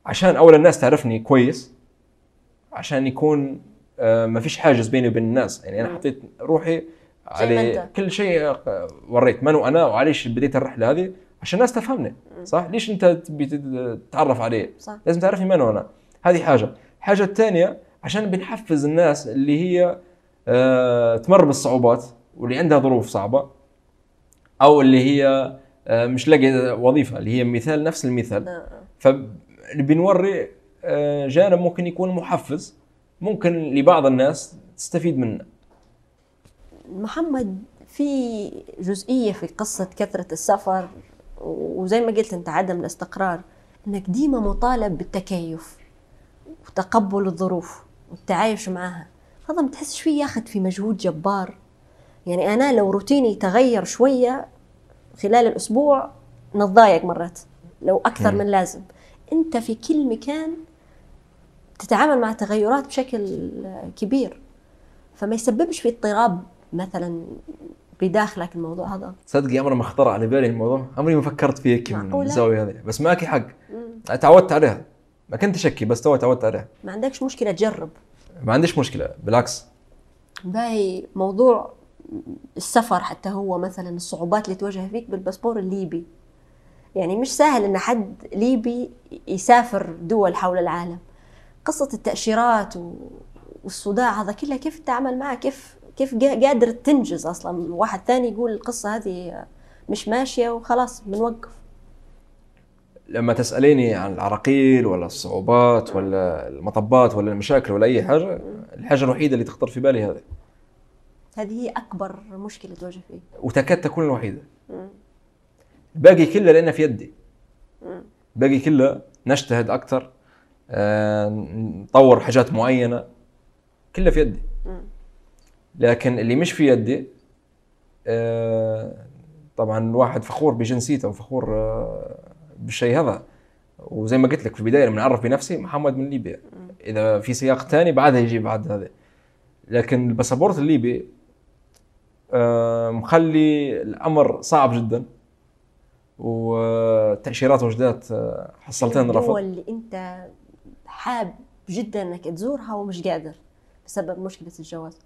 عشان اولا الناس تعرفني كويس عشان يكون آه ما فيش حاجز بيني وبين الناس. يعني أنا حطيت روحي على. كل شيء آه، وريت. من أنا؟ وعليش بديت الرحلة هذه؟ عشان الناس تفهمني صح؟ ليش أنت تبي تتعرف علي؟ صح. لازم تعرفني من أنا هذه حاجة. الحاجة الثانية عشان بنحفز الناس اللي هي آه تمر بالصعوبات واللي عندها ظروف صعبة أو اللي هي آه مش لاقي وظيفة اللي هي مثال نفس المثال. آه. فبنوري آه، جانب ممكن يكون محفز ممكن لبعض الناس تستفيد منه. محمد في جزئية في قصة كثرة السفر؟ وزي ما قلت أنت عدم الاستقرار إنك ديما مطالب بالتكيف وتقبل الظروف والتعايش معها. هذا ما تحسش فيه ياخذ في مجهود جبار. يعني أنا لو روتيني تغير شوية خلال الأسبوع نتضايق مرات لو أكثر. من لازم. أنت في كل مكان تتعامل مع تغيرات بشكل كبير. فما يسببش في اضطراب مثلا بداخلك الموضوع هذا. صدقي عمري ما خطر على بالي الموضوع. عمري ما فكرت فيه هيك من؟ الزاويه هذه. بس معك حق. تعودت عليها. ما كنت اشكي بس تو تعودت عليها. ما عندكش مشكلة تجرب. ما عنديش مشكلة بالعكس. باهي موضوع السفر حتى هو مثلا الصعوبات اللي تواجه فيك بالباسبور الليبي. يعني مش سهل إن حد ليبي يسافر دول حول العالم. قصة التأشيرات و- والصداع هذا كله كيف تتعامل معه؟ كيف كيف قا- قادر تنجز أصلا. واحد ثاني يقول القصة هذه مش ماشية وخلاص بنوقف. لما تسأليني عن العراقيل ولا الصعوبات ولا المطبات ولا المشاكل ولا أي حاجة الحاجة الوحيدة اللي تخطر في بالي هذه. هذه هي أكبر مشكلة تواجه فيه وتكاد تكون الوحيدة. باقي كله لأنه في يدي. باقي كله نجتهد أكثر آه، نطور حاجات معينة كله في يدي. لكن اللي مش في يدي آه، طبعا الواحد فخور بجنسيته وفخور آه، بالشيء هذا. وزي ما قلت لك في البداية لما أعرف بنفسي محمد من ليبيا. إذا في سياق ثاني بعدها يجي بعد هذا. لكن الباسبورت الليبي آه، مخلي الأمر صعب جدا. وتأشيرات وجدات آه، حصلتين الدول رفض. اللي أنت حاب جدا إنك تزورها ومش قادر بسبب مشكلة الجواز.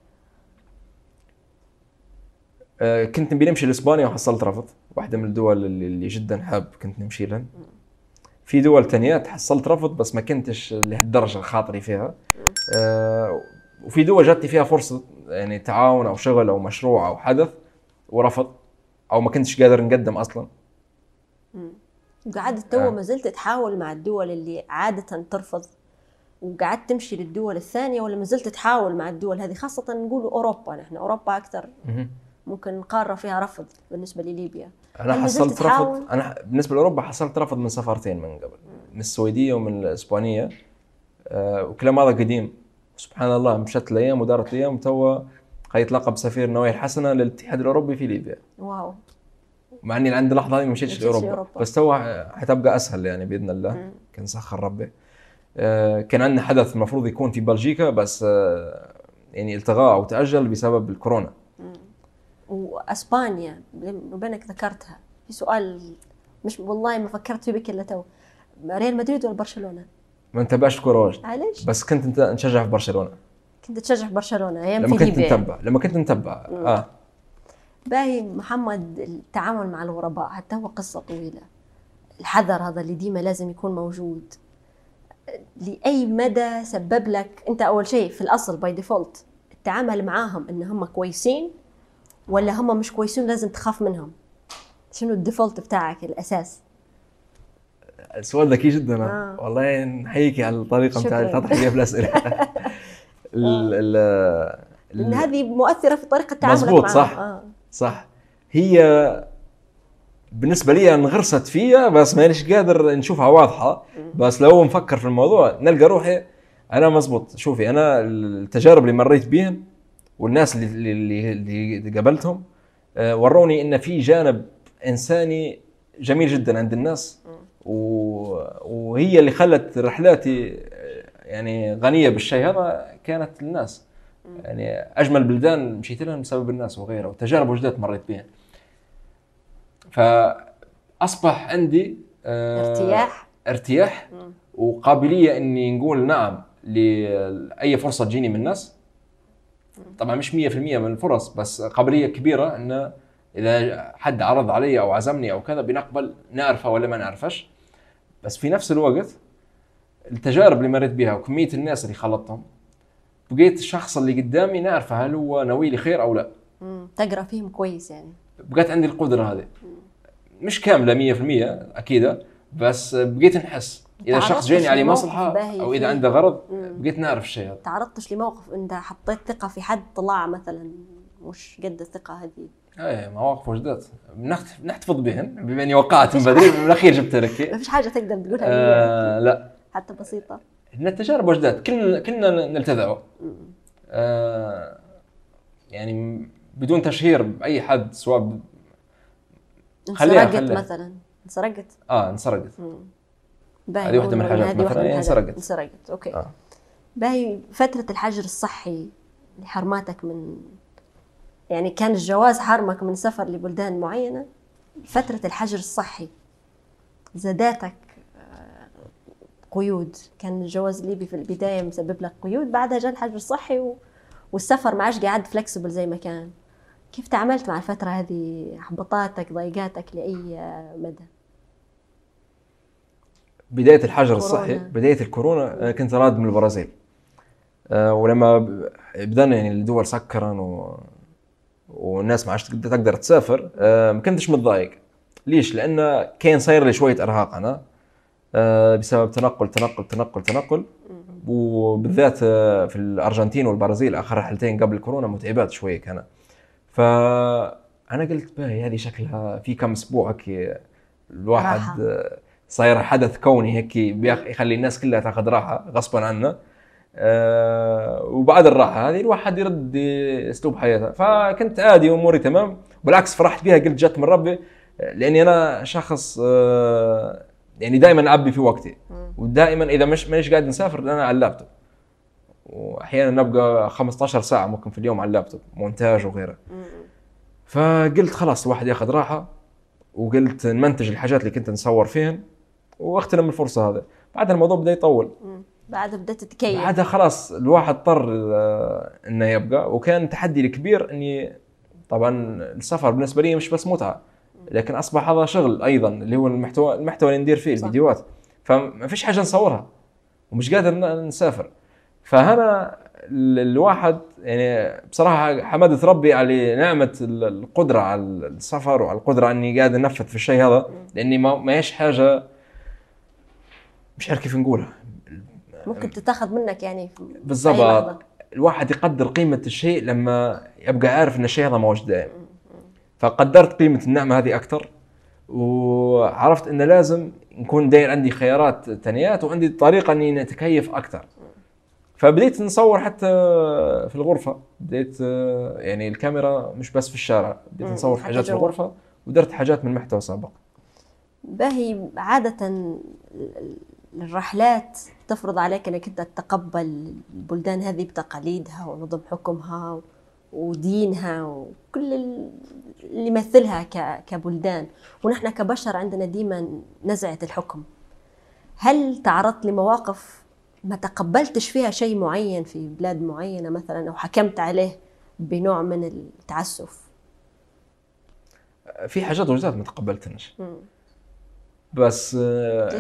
كنت نبي نمشي لإسبانيا وحصلت رفض. واحدة من الدول اللي اللي جدا حاب كنت نمشي لها. في دول تانيات حصلت رفض بس ما كنتش لهالدرجة خاطري فيها. آه، وفي دول جاتني فيها فرصة يعني تعاون أو شغل أو مشروع أو حدث ورفض أو ما كنتش قادر نقدم أصلا. وقعدت تو آه. ما زلت تحاول مع الدول اللي عادة ترفض. وقعدت تمشي للدول الثانية ولا ما زلت تحاول مع الدول هذه خاصة نقول أوروبا. نحن أوروبا أكثر. مهم. ممكن قارة فيها رفض بالنسبة لليبيا. أنا حصلت رفض؟ أنا بالنسبة لأوروبا حصلت رفض من سفرتين من قبل من السويدية ومن الإسبانية. آه، وكلام هذا قديم. سبحان الله مشت الأيام ودارت الأيام توا خذيت لقب سفير النوايا الحسنه للاتحاد الأوروبي في ليبيا. wow. مع إني عند اللحظة هذه ما مشيتش لأوروبا. بس تو حتبقى أسهل يعني بإذن الله. كان سهل ربي. آه، كان عندنا حدث المفروض يكون في بلجيكا بس آه، يعني التغى أو تأجل بسبب الكورونا. وأسبانيا بما بينك ذكرتها. في سؤال مش والله ما فكرت فيه بك إلا تو. ريال مدريد ولا برشلونة؟ ما انتبهش كوره واجد بس كنت انت نشجع في برشلونة. كنت تشجع برشلونة أيام لما في كنت نتبع لما كنت نتبع آه. باهي محمد التعامل مع الغرباء حتى هو قصة طويلة. الحذر هذا اللي ديما لازم يكون موجود. لأي مدى سبب لك؟ أنت أول شيء في الأصل by default التعامل معاهم إن هم كويسين ولا هم مش كويسين لازم تخاف منهم؟ شنو ال default بتاعك الأساس؟ السؤال ذكي جدا. آه. والله نحييكي على الطريقة. بتاعت تطرحي فيها في الاسئله ال- ال- لأن هذه مؤثرة في طريقة تعاملك معاهم صح. آه. صح. هي بالنسبة لي انغرست فيا بس مانيش قادر نشوفها واضحة. بس لو نفكر في الموضوع نلقى روحي. أنا مزبوط شوفي أنا التجارب اللي مريت بيهم والناس اللي اللي, اللي قابلتهم آه، وروني إن في جانب إنساني جميل جدا عند الناس وهي اللي خلت رحلاتي آه، يعني غنية بالشيء هذا كانت الناس يعني أجمل بلدان مشيت لها بسبب الناس وغيرها وتجارب وجدات مريت بها. فأصبح عندي آه، ارتياح. ارتياح. وقابلية إني نقول نعم لأي فرصة تجيني من الناس. طبعا مش 100% من الفرص بس قابلية كبيرة ان إذا حد عرض علي أو عزمني أو كذا بنقبل نعرفه ولا ما نعرفش. بس في نفس الوقت التجارب اللي مريت بها وكمية الناس اللي خلطتهم بقيت الشخص اللي قدامي نعرفه هل هو ناوي لي خير أو لا. تقرأ فيهم كويس يعني. بقيت عندي القدرة هذه. مش كاملة 100% أكيد بس بقيت نحس. إذا شخص جاني عليه مصلحة أو إذا؟ عنده غرض. بقيت نعرف الشيء هذا تعرضتش لموقف إنت حطيت ثقة في حد طلع مثلا مش قد الثقة هذه؟ إيه مواقف وجدات بنحت- بنحتفظ بهن بما إني وقعت من بدري بالاخير جبت لك. ما فيش حاجة تقدر تقولها آه لا. حتى بسيطة. إن التجارب وجدات كلنا كلنا نلتذعوا. مم. آه يعني بدون تشهير بأي حد سواء ب... خليها- انسرقت. مثلا؟ انسرقت؟ آه انسرقت. هذه واحدة من الحاجات مثلاً، هي الحاجات. انسرقت. انسرقت أوكي آه. باهي فترة الحجر الصحي اللي حرماتك من يعني كان الجواز حرمك من سفر لبلدان معينة فترة الحجر الصحي زاداتك آه، قيود كان الجواز الليبي في البداية مسبب لك قيود بعدها جاء الحجر الصحي و... والسفر ما عادش قاعد فلكسبل زي ما كان كيف تعاملت مع الفترة هذه إحباطاتك ضيقاتك لأي مدى؟ بداية الحجر كورونا. الصحي بداية الكورونا أنا كنت راد من البرازيل آه ولما ب- بدأنا يعني الدول سكرن و... والناس ما عادش تقدر تسافر آه ما كنتش متضايق ليش؟ لأن كان صاير لي شوية إرهاق أنا آه بسبب تنقل تنقل تنقل تنقل وبالذات آه، في الأرجنتين والبرازيل آخر رحلتين قبل كورونا متعبات شوية كانت فانا قلت باهي هذه شكلها في كم أسبوع هيك راحة. صاير حدث كوني هيك يخلي الناس كلها تاخذ راحة غصبا عنا آه، وبعد الراحة هذه الواحد يرد أسلوب حياته. فكنت عادي اموري تمام. بالعكس فرحت بها قلت جت من ربي لأني أنا شخص آه، يعني دائما اعبي في وقتي. ودائما إذا مش مانيش قاعد نسافر أنا على اللابتوب. واحيانا نبقى 15 ساعة ممكن في اليوم على اللابتوب مونتاج وغيره. فقلت خلاص الواحد ياخذ راحة وقلت نمنتج الحاجات اللي كنت نصور فيهن. واغتنم الفرصة هذه. بعدها الموضوع بدأ يطول. مم. بعد بدأت تتكيف. بعدها خلاص الواحد اضطر آه، إنه يبقى. وكان تحدي الكبير إني طبعا السفر بالنسبة لي مش بس متعة لكن أصبح هذا شغل أيضا اللي هو المحتوى المحتوى اللي ندير فيه صح. الفيديوهات. فما فيش حاجة نصورها. ومش قادر نسافر. فهنا ال- الواحد يعني بصراحة حمدت ربي على نعمة ال- القدرة على السفر وعلى القدرة إني قاعد أنفذ في الشيء هذا لأني ما ما هيش حاجة مش عارف كيف نقولها. ممكن تتاخذ منك يعني بالضبط. الواحد يقدر قيمة الشيء لما يبقى عارف إن الشيء هذا موجود دائم. فقدرت قيمة النعمة هذه أكثر وعرفت انه لازم نكون داير عندي خيارات تانيات وعندي طريقة إني نتكيف أكثر. فبديت نصور حتى في الغرفة. بديت يعني الكاميرا مش بس في الشارع. بديت نصور في حاجات في جوا. الغرفة ودرت حاجات من محتوى سابق. باهي ال- الرحلات تفرض عليك إنك أنت تتقبل البلدان هذه بتقاليدها ونظم حكمها ودينها وكل ال- اللي يمثلها كبلدان. ونحن كبشر عندنا ديما نزعة الحكم. هل تعرضت لمواقف ما تقبلتش فيها شيء معين في بلاد معينة مثلا أو حكمت عليه بنوع من التعسف؟ في حاجات وجدات ما تقبلتناش. بس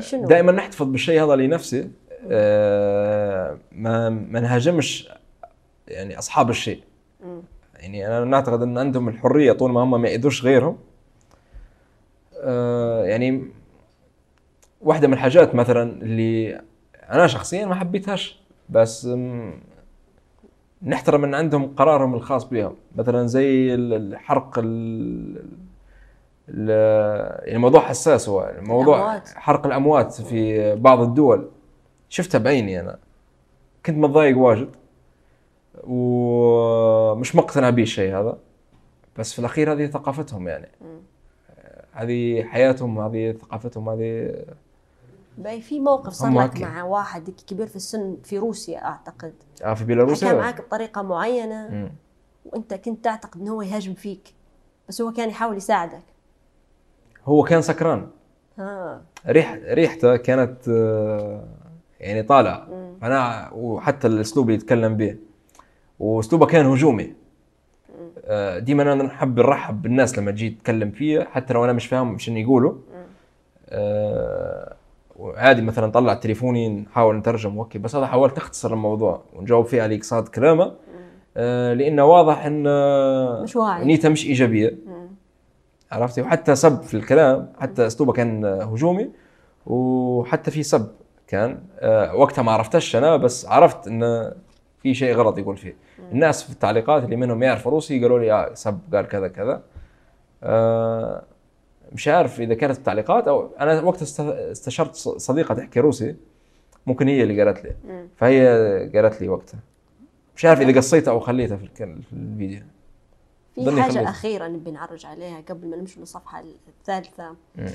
شنو؟ دائما نحتفظ بالشيء هذا لنفسي آه، ما ما نهاجمش يعني أصحاب الشيء. يعني أنا نعتقد إن عندهم الحرية طول ما هم ما يأذوش غيرهم آه، يعني واحدة من الحاجات مثلا اللي أنا شخصيا ما حبيتهاش بس نحترم إن عندهم قرارهم الخاص بهم مثلا زي ال- الحرق ال ال- يعني موضوع حساس هو. موضوع الأموات. حرق الأموات في بعض الدول. شفتها بعيني أنا. كنت متضايق واجد. ومش مقتنع به الشيء هذا. بس في الأخير هذه ثقافتهم يعني. هذه حياتهم هذه ثقافتهم هذه باي في موقف صار لك. مع واحد كبير في السن في روسيا أعتقد. آه في حكى بيلاروسيا معك بطريقة معينة. مم. وأنت كنت تعتقد إنه هو يهاجم فيك. بس هو كان يحاول يساعدك. هو كان سكران. ها ريح ريحته كانت آه، يعني طالعة. أنا وحتى الأسلوب اللي يتكلم به. وأسلوبه كان هجومي. آه، ديما أنا نحب نرحب بالناس لما تجي تتكلم فيه حتى لو أنا مش فاهم شنو يقولوا. آه، وعادي مثلا طلع تليفوني نحاول نترجم. okay بس هذا حاولت نختصر الموضوع ونجاوب فيه على حساب كلامه. آه، لأنه واضح إن آه، مش واعي. نيته مش إيجابية. مم. عرفتي؟ وحتى سب في الكلام حتى أسلوبه كان هجومي وحتى في سب كان. آه، وقتها ما عرفتش أنا بس عرفت انه في شيء غلط يقول فيه. الناس في التعليقات اللي منهم يعرفوا روسي قالوا لي آه سب قال كذا كذا. آه، مش عارف إذا كانت التعليقات أو أنا وقتها است- استشرت صديقة تحكي روسي ممكن هي اللي قالت لي. فهي قالت لي وقتها. مش عارف إذا قصيتها أو خليتها في الفيديو. في حاجة خليتها. آخر حاجة نبي نعرج عليها قبل ما نمشي للصفحة الثالثة مم.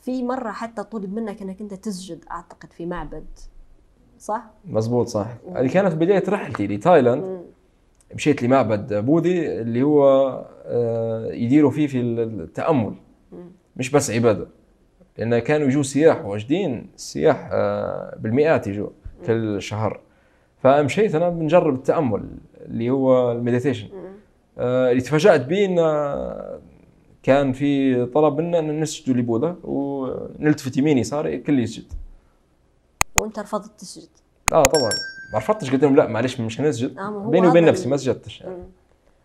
في مرة حتى طلب منك إنك أنت تسجد أعتقد في معبد صح؟ مزبوط صح هذه كانت بداية رحلتي لتايلاند. مشيت لمعبد بوذي اللي هو آه، يديروا فيه في التأمل. مش بس عبادة لأن كانوا يجوا سياح واجدين السياح آه، بالمئات يجوا كل شهر فمشيت أنا بنجرب التأمل اللي هو المديتيشن اللي تفاجأت به انه كان في طلب منا أن نسجد لبوذا ونلتفت يمين يسار الكل يسجد. وأنت رفضت تسجد آه طبعا. ما رفضتش قلت لهم لا معلش مش هنسجد. آه، بيني وبين نفسي ما سجدتش يعني. مم.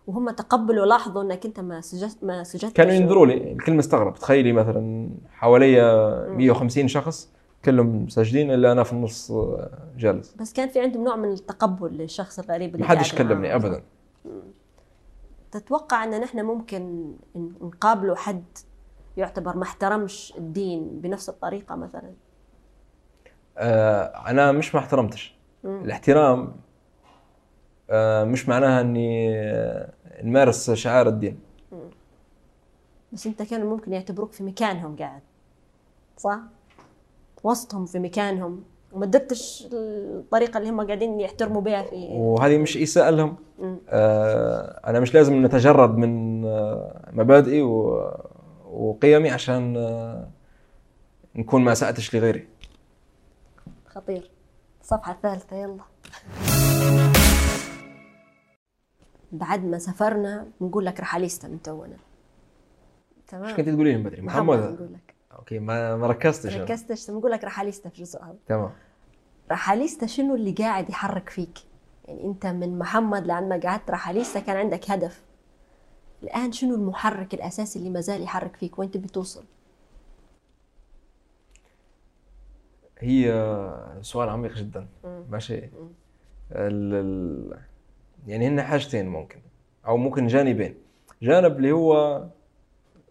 وهم تقبلوا لاحظوا إنك أنت ما سجدت ما سجدت كانوا ينظروا لي الكل مستغرب تخيلي مثلا حواليا 150 شخص كلهم ساجدين إلا أنا في النص آه، جالس. بس كان في عندهم نوع من التقبل للشخص الغريب اللي ما حدش. كلمني ابدا. تتوقع أن نحن ممكن نقابله حد يعتبر ما احترمش الدين بنفس الطريقة مثلا؟ آه أنا مش ما احترمتش. مم. الاحترام آه مش معناها إني نمارس شعائر الدين. بس أنت كانوا ممكن يعتبروك في مكانهم قاعد صح؟ وسطهم في مكانهم. وما درتش الطريقة اللي هم قاعدين يحترموا بها في وهذه مش اساءه لهم. آه أنا مش لازم نتجرد من آه مبادئي و- وقيمي عشان آه نكون ما اساتش لغيري. خطير. الصفحه الثالثه يلا. بعد ما سافرنا نقول لك رحاليستا من تونا تمام؟ إيش كنت تقولي لي من بدري؟ محمد؟ محمد نقول لك. أوكي ما ما ركزتش. ركزتش نقول لك رحاليستا في الجزء هذا تمام. رحاليستا شنو اللي قاعد يحرك فيك؟ يعني أنت من محمد لعندما قعدت رحاليستا كان عندك هدف. الآن شنو المحرك الأساسي اللي ما زال يحرك فيك؟ وين تبي توصل؟ هي سؤال عميق جدا. مم. ماشي. ال ال يعني هن حاجتين ممكن أو ممكن جانبين. جانب اللي هو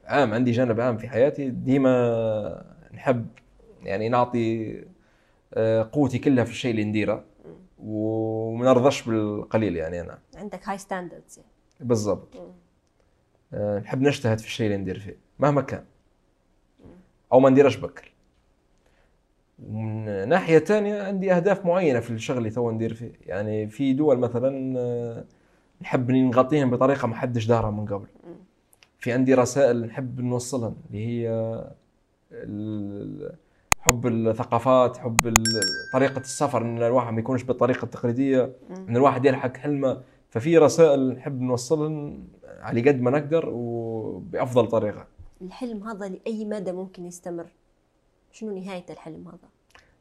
عام عندي جانب عام في حياتي ديما نحب يعني نعطي آه، قوتي كلها في الشيء اللي نديره. وما نرضاش بالقليل يعني أنا. عندك high standards يعني. بالضبط. آه، نحب نجتهد في الشيء اللي ندير فيه مهما كان. أو ما نديرش بكل. من ناحية ثانية عندي أهداف معينة في الشغل اللي تو ندير فيه. يعني في دول مثلا آه، نحب نغطيهم بطريقة ما حدش دارها من قبل. في عندي رسائل نحب نوصلها اللي هي حب الثقافات حب طريقة السفر إن الواحد ما يكونش بالطريقة التقليدية إن الواحد يلحق حلمه. ففي رسائل نحب نوصلهم على قد ما نقدر وبأفضل طريقة. الحلم هذا لأي مدى ممكن يستمر؟ شنو نهاية الحلم هذا؟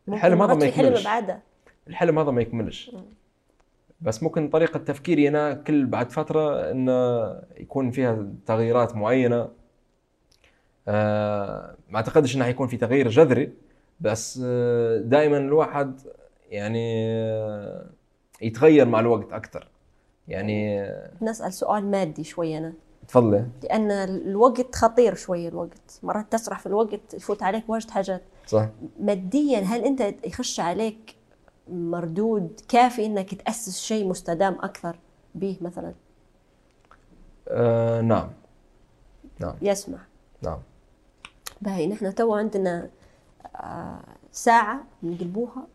الحلم هذا ما يكملش. الحلم هذا ما يكملش. بس ممكن طريقة تفكيري أنا كل بعد فترة إنه يكون فيها تغييرات معينة. آه ما أعتقدش إنه حيكون في تغيير جذري بس آه دائما الواحد يعني آه يتغير مع الوقت أكثر يعني آه، نسأل سؤال مادي شوي أنا. تفضلي. لأن الوقت خطير شوي الوقت. مرات تسرح في الوقت يفوت عليك واجد حاجات. صح. ماديا هل أنت يخش عليك مردود كافي إنك تأسس شيء مستدام أكثر به مثلا؟ آه نعم. نعم. يسمح نعم. باهي نحن تو عندنا آه، ساعة نقلبوها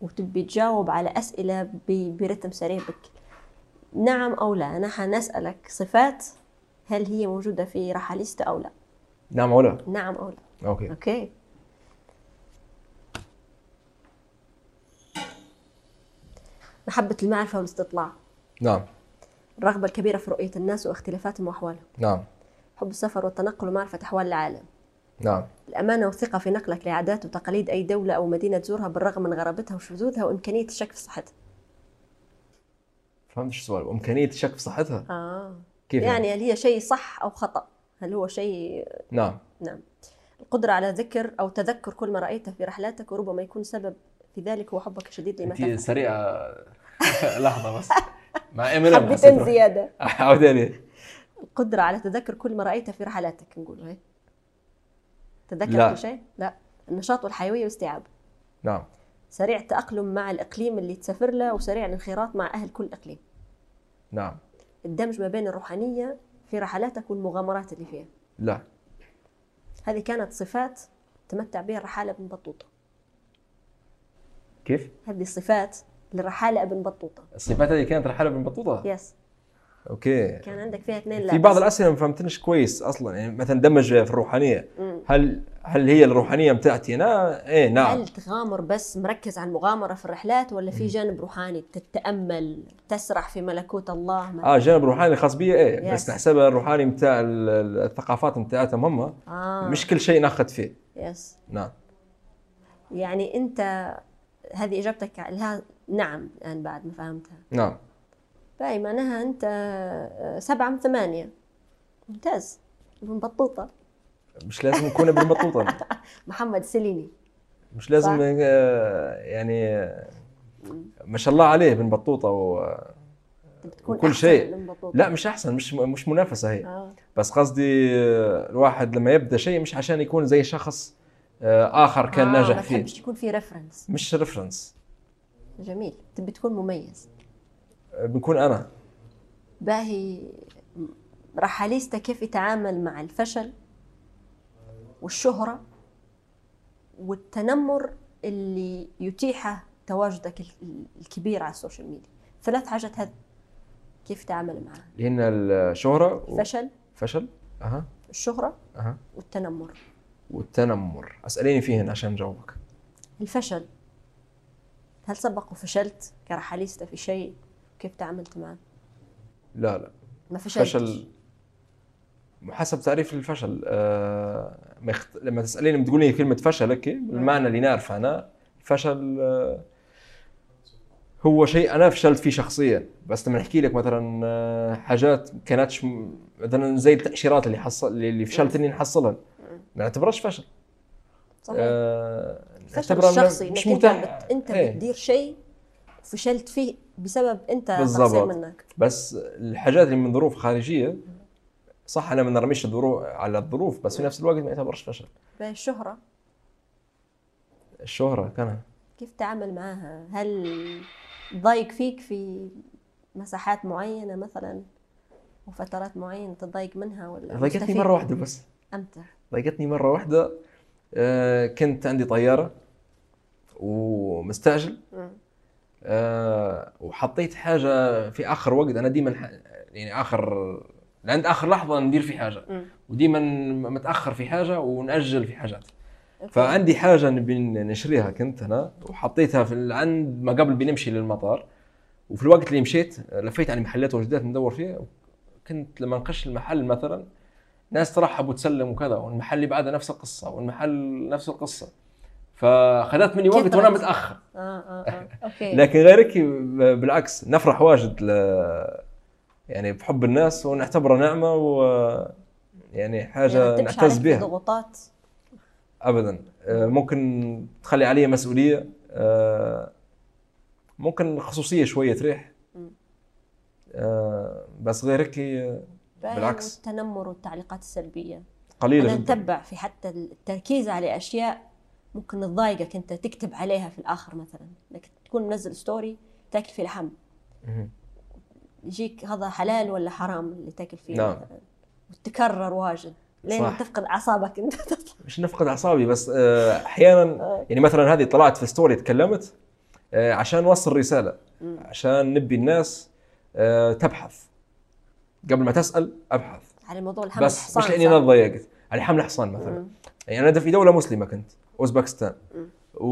وتبي تجاوب على أسئلة برتم سريع بكل. نعم أو لا؟ أنا حنسألك صفات هل هي موجودة في رحاليستا أو لا؟ نعم ولا نعم أو لا. okay. أوكي. محبة المعرفة والاستطلاع. نعم. الرغبة الكبيرة في رؤية الناس واختلافاتهم وأحوالهم. نعم. حب السفر والتنقل ومعرفة أحوال العالم. نعم. الأمانة والثقة في نقلك لعادات وتقاليد أي دولة أو مدينة تزورها بالرغم من غرابتها وشذوذها وإمكانية الشك في صحتها. فهمت السؤال إمكانية الشك في صحتها؟ آه. كيف يعني هل هي شيء صح أو خطأ؟ هل هو شيء؟ نعم. نعم. القدرة على ذكر أو تذكر كل ما رأيته في رحلاتك وربما يكون سبب ذلك هو حبك الشديد لما انت. سريعة لحظة بس مع امينيم حبتين زيادة. عاود عليه القدرة على تذكر كل ما رأيته في رحلاتك نقول هيك. تذكر لا. كل شيء؟ لا. النشاط والحيوية والاستيعاب. نعم سريع التأقلم مع الإقليم اللي تسافر له وسريع الانخراط مع أهل كل إقليم. نعم الدمج ما بين الروحانية في رحلاتك والمغامرات اللي فيها لا هذه كانت صفات تمتع بها الرحالة ابن بطوطة كيف؟ هذه الصفات للرحالة ابن بطوطة. الصفات هذه كانت رحالة بن بطوطة؟ yes okay. كان عندك فيها اثنين لا في بعض بس. الأسئلة ما فهمتنيش كويس أصلا. يعني مثلا دمج في الروحانية. مم. هل هل هي الروحانية بتاعتي أنا؟ إيه نعم. هل تغامر بس مركز على المغامرة في الرحلات ولا في جانب روحاني تتأمل تسرح في ملكوت الله؟ آه جانب روحاني خاص بي إيه. بس Yes. نحسبها الروحاني بتاع ال- ال- الثقافات بتاعتهم هم. آه. مش كل شيء ناخذ فيه. yes نعم. يعني أنت هذه إجابتك لها نعم الآن بعد ما فهمتها نعم باي معناها أنت آه، سبعة من ثمانية ممتاز ابن بطوطة مش لازم يكون ابن بطوطة محمد سليني مش لازم. آه، يعني آه، ما شاء الله عليه ابن بطوطة و... بتكون أحسن شيء. بطوطة. لا مش أحسن مش مش منافسة هي آه. بس قصدي الواحد لما يبدأ شيء مش عشان يكون زي شخص آخر كان آه ناجح ما فيه. تحبش يكون في reference مش reference جميل. تبي تكون مميز. بنكون أنا. باهي. رحاليستا كيف يتعامل مع الفشل والشهرة والتنمر اللي يتيحه تواجدك ال- الكبير على ال social media. ثلاث حاجات هذه كيف تتعامل معها. اللي هن الشهره الفشل. وفشل أها. الشهرة أها. والتنمر. والتنمر. أسأليني فيهن عشان نجاوبك الفشل. هل سبق وفشلت؟ كرحاليستا في شيء؟ كيف تعاملت معه؟ لا لا. ما فشلتش. فشل حسب تعريف الفشل. آه ما يخت... لما تسأليني بتقولي كلمة فشل هيك المعنى اللي نعرفه أنا الفشل آه هو شيء أنا فشلت فيه شخصيا. بس لما نحكي لك مثلا آه، حاجات كانتش مثلا زي التأشيرات اللي حصل اللي فشلت إني نحصلها. ما نعتبرهاش فشل صحيح. آه نعتبرها الشخصي مش متاح. بت... أنت إيه. بتدير شيء فشلت فيه بسبب أنت بالضبط. تقصير منك. بس الحاجات اللي من ظروف خارجية صح أنا ما نرميش الظروف على الظروف بس في نفس الوقت ما يعتبرش فشل. باهي الشهرة الشهره كان. كيف تتعامل معها هل ضايق فيك في مساحات معينة مثلا؟ وفترات معينة تضايق منها ولا ضايقتني؟ مرة واحدة بس. أمتع. ضايقتني مرة واحدة آه كنت عندي طيارة ومستعجل. آه وحطيت حاجة في آخر وقت أنا ديما. يعني آخر عند آخر لحظة ندير في حاجة. وديما متأخر في حاجة ونأجل في حاجات. فعندي حاجة نبي نشريها كنت أنا وحطيتها في عند ما قبل بنمشي للمطار وفي الوقت اللي مشيت لفيت على محلات وجدات ندور فيها كنت لما نقش المحل مثلا ناس ترحب وتسلم وكذا والمحل اللي بعدها نفس القصة والمحل نفس القصة. فاخذت مني وقت وأنا. متأخر. آه آه آه أوكي. لكن غيرك بالعكس نفرح واجد ل يعني بحب الناس ونعتبره نعمة و يعني حاجة يعني نعتز بها ضغوطات ابدا. آه، ممكن تخلي علي مسؤولية. آه، ممكن خصوصية شوية تريح. آه، بس غير هيك آه، بالعكس. التنمر والتعليقات السلبية قليلة جدا نتبع في حتى التركيز على أشياء ممكن تضايقك انت تكتب عليها في الآخر مثلا انك تكون منزل story تأكل فيه لحم. يجيك هذا حلال ولا حرام اللي تأكل فيه نعم. مثلا وتكرر واجد لين صح. تفقد أعصابك أنت مش نفقد أعصابي بس آه، أحيانا يعني مثلا هذه طلعت في story تكلمت آه، عشان نوصل رسالة. عشان نبي الناس آه، تبحث قبل ما تسأل أبحث. على موضوع اللحم بس الحصان مش لاني أنا تضايقت على لحم حصان مثلا. مم. يعني أنا في دولة مسلمة كنت أوزبكستان. و...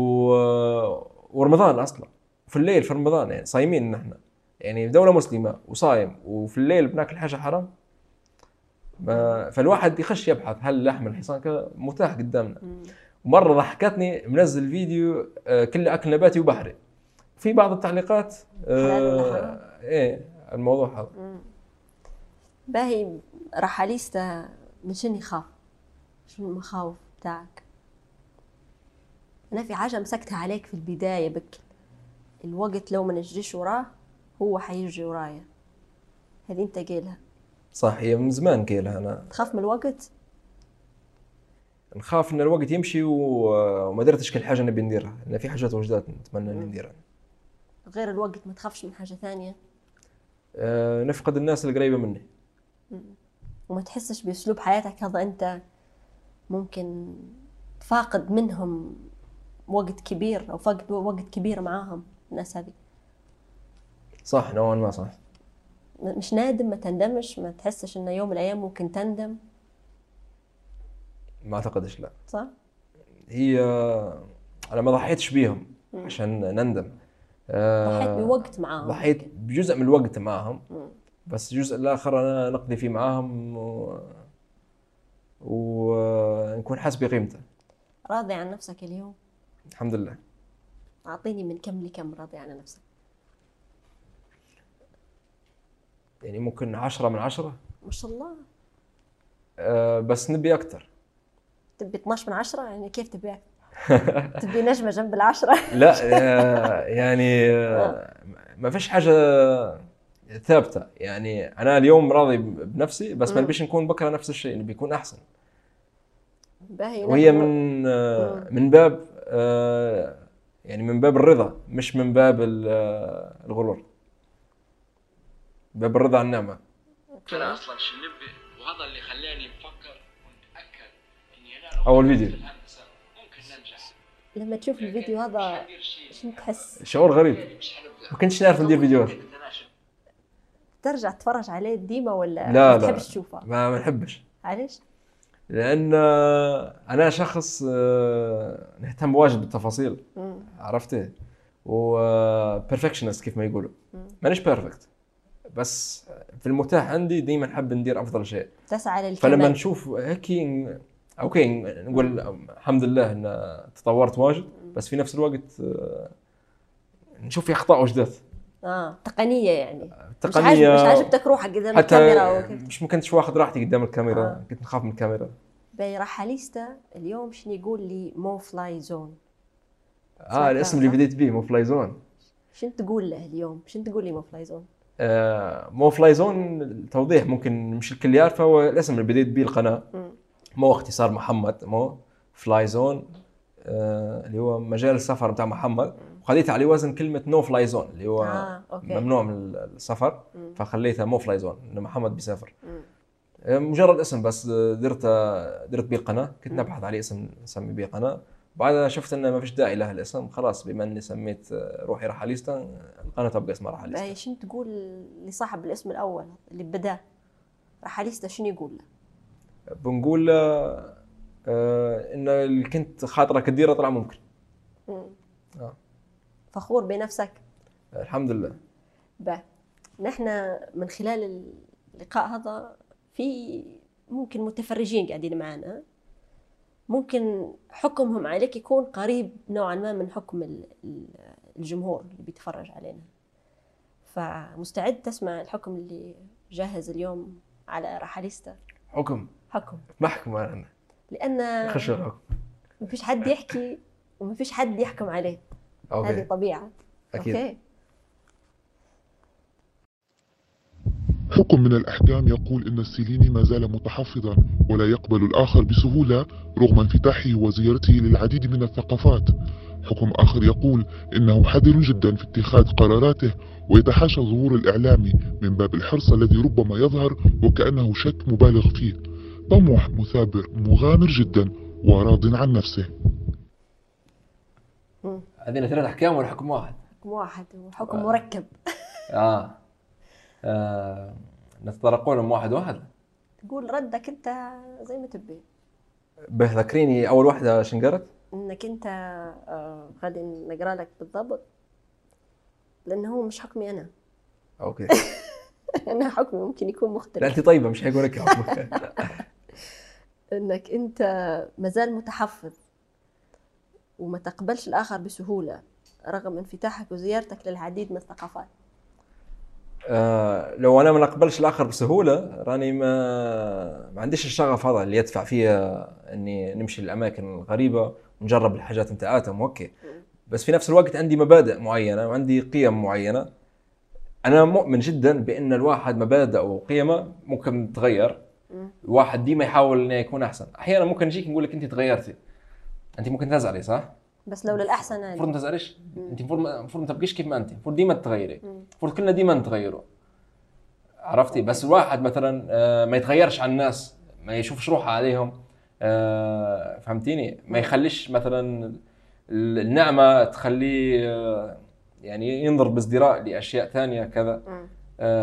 ورمضان أصلا. في الليل في رمضان يعني صايمين نحن. يعني في دولة مسلمة وصايم وفي الليل بناكل حاجة حرام. ما... فالواحد يخش يبحث هل لحم الحصان كذا؟ متاح قدامنا. مم. ومره ضحكتني منزل فيديو آه، كله أكل نباتي وبحري. في بعض التعليقات آه،؟ إيه الموضوع هذا. باهي رحاليستا من شنو يخاف؟ شنو المخاوف بتاعك؟ أنا في حاجة مسكتها عليك في البداية بك. الوقت لو ما نجريش وراه هو حيجري ورايا. هذه أنت قيلها صح هي من زمان قيلها أنا. تخاف من الوقت؟ نخاف إن الوقت يمشي وما درتش كل حاجة نبي نديرها. لأن في حاجات وجدات نتمنى إني نديرها. غير الوقت ما تخافش من حاجة ثانية؟ آه، نفقد الناس القريبة مني. وما تحسش بأسلوب حياتك. هذا أنت ممكن تفاقد منهم وقت كبير أو فقد وقت كبير معاهم الناس هذه صح نوعا ما صح. مش نادم ما تندمش ما تحسش إنه يوم من الأيام ممكن تندم. ما أعتقدش لا. صح؟ هي أنا ما ضحيتش بيهم عشان نندم. آه، ضحيت بوقت معاهم. ضحيت بجزء من الوقت معاهم. بس الجزء الآخر أنا نقضي فيه معاهم و... ونكون حاسس بقيمته. راضي عن نفسك اليوم؟ الحمد لله. أعطيني من كم لكم راضي عن نفسك؟ يعني ممكن عشرة من عشرة. ما شاء الله. آه، بس نبي أكثر تبي 12 من 10 يعني كيف تبي أكثر؟ تبي نجمة جنب العشرة؟ لا آه، يعني آه، ما فيش حاجة ثابتة يعني أنا اليوم راضي بنفسي بس ما. نبيش نكون بكرة نفس الشيء نبي يكون أحسن باهي وهي نحن- من آه، مم. من باب آه، يعني من باب الرضا مش من باب ال- آه، الغرور باب الرضا عن النعمة أنا أصلا شو نبي وهذا اللي خلاني أفكر ونتأكد إني أنا أول فيديو. في الهندسه ممكن ننجح لما تشوف الفيديو هذا شنو تحس؟ شعور غريب ما كنتش نعرف ندير فيديوهات. ترجع تتفرج عليه ديما ولا لا ما لا. تحبش تشوفه؟ ما ما نحبش. علاش؟ لأن آه، أنا شخص آه، نهتم واجد بالتفاصيل. عرفتي؟ و perfectionist كيف ما يقولوا. مانيش perfect بس في المتاح عندي ديما نحب ندير أفضل شيء. تسعى فلما للكمال نشوف هيك okay نقول الحمد لله إن تطورت واجد بس في نفس الوقت آه، نشوف في أخطاء وجدات. آه تقنية يعني. مش عاجب تقنية مش عاجبتك روحك قدام حتى الكاميرا وكيف مش ما كنتش واخذ راحتي قدام الكاميرا. آه. كنت نخاف من الكاميرا. باهي رحاليستا اليوم شنو يقول لي Mo Fly Zone؟ آه الاسم اللي؟ بديت به Mo Fly Zone. شنو تقول له اليوم؟ شنو تقول لي Mo Fly Zone؟ آه Mo Fly Zone توضيح. ممكن مش الكل يعرفه هو الاسم اللي بديت به القناة. Mo اختصار محمد Mo Fly Zone. آه اللي هو مجال السفر بتاع محمد. وخليتها على وزن كلمة no fly zone اللي هو آه، okay. ممنوع من السفر مم. فخليتها Mo Fly Zone إنه محمد بيسافر مم. آه، مجرد اسم بس آه، درت درت به القناه كنت نبحث عليه اسم نسمي به قناة بعدها شفت إنه ما فيش داعي له الاسم خلاص بما اني سميت آه، روحي رحاليستا القناة تبقى اسمها رحاليستا شنو تقول لصاحب الاسم الأول اللي بدأ رحاليستا شنو يقول له بنقول له آه ان اللي كنت خاطرك تديره طلع ممكن مم. آه. فخور بنفسك. الحمد لله. با نحن من خلال اللقاء هذا في ممكن متفرجين قاعدين معنا. ممكن حكمهم عليك يكون قريب نوعا ما من حكم ال- ال- الجمهور اللي بيتفرج علينا. فمستعد تسمع الحكم اللي جاهز اليوم على رحاليستا حكم. حكم. محكمة أنا. لأن خش الحكم. ما فيش حد يحكي وما فيش حد يحكم عليه. هذه okay طبيعة. أكيد. okay. حكم من الأحكام يقول إن السيليني ما زال متحفظا ولا يقبل الآخر بسهولة رغم انفتاحه وزيارته للعديد من الثقافات. حكم آخر يقول إنه حذر جدا في اتخاذ قراراته ويتحاشى ظهور الإعلام من باب الحرص الذي ربما يظهر وكأنه شك مبالغ فيه. طموح مثابر مغامر جدا وراض عن نفسه. هذين ثلاث أحكام ولا حكم واحد؟ حكم واحد وحكم مركب. آه, آه. نتطرقون واحد واحد؟ تقول ردك أنت زي ما تبي. به ذكريني أول واحدة شنقرت إنك أنت آه، غادي نقرأ لك بالضبط. لأنه هو مش حكمي أنا. أوكي. أنا حكمي ممكن يكون لا مختلف أنت طيبة مش حيقول لك حكمك. إنك أنت مازال متحفظ. وما تقبلش الآخر بسهولة رغم انفتاحك وزيارتك للعديد من الثقافات. آه لو أنا ما نقبلش الآخر بسهولة راني ما ما عنديش الشغف هذا اللي يدفع فيا إني نمشي للأماكن الغريبة ونجرب الحاجات نتاعاتهم أوكي. بس في نفس الوقت عندي مبادئ معينة وعندي قيم معينة. أنا مؤمن جدا بأن الواحد مبادئه وقيمه ممكن تتغير. الواحد ديما يحاول إنه يكون أحسن. أحيانا ممكن نجيك نقول لك أنت تغيرتي. أنت ممكن تزعلي صح؟ بس لو للأحسن المفروض عادي ما تزعليش. أنت المفروض ما- المفروض ما تبقيش كيف ما أنت. المفروض ديما تتغيري. المفروض كلنا ديما نتغيروا. عرفتي؟ بس الواحد مثلا آه، ما يتغيرش على الناس ما يشوفش روحه عليهم. آه، فهمتيني؟ ما يخليش مثلا ال- النعمة تخليه آه، يعني ينظر بازدراء لأشياء ثانية كذا.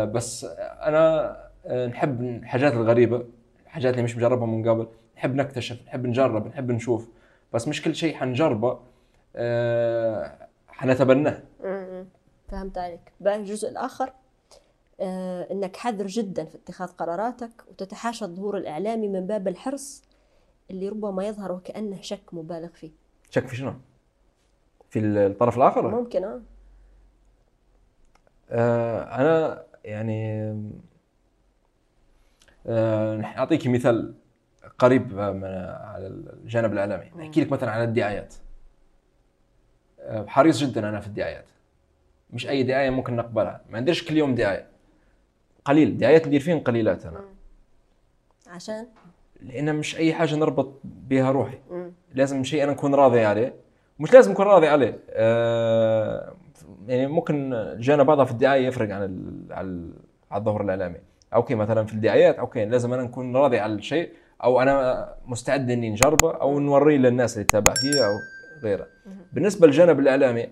بس أنا نحب الحاجات الغريبة الحاجات اللي مش مجربها من قبل. نحب نكتشف نحب نجرب نحب نشوف. بس مش كل شيء حنجربه آه، حنتبناه. فهمت عليك بقى الجزء الآخر آه إنك حذر جدا في اتخاذ قراراتك وتتحاشى الظهور الإعلامي من باب الحرص اللي ربما يظهر وكأنه شك مبالغ فيه شك في شنو؟ في الطرف الآخر؟ ممكن آه آه أنا يعني آه أعطيك مثال قريب من على الجانب الاعلامي أحكي لك مثلا على الدعايات. آه حريص جدا أنا في الدعايات. مش أي دعاية ممكن نقبلها. ما نديرش كل يوم دعاية. قليل. دعايات ندير فين قليلات أنا. عشان؟ لأن مش أي حاجة نربط بها روحي. مم. لازم شيء أنا نكون راضي عليه. مش لازم اكون راضي عليه. آه يعني ممكن الجانب هذا في الدعاية يفرق عن ال- على الظهور الإعلامي. okay مثلا في الدعايات okay لازم أنا نكون راضي على الشيء. أو أنا مستعد إني نجربه أو نوريه للناس اللي تتابع فيه أو غيره. بالنسبة للجانب الإعلامي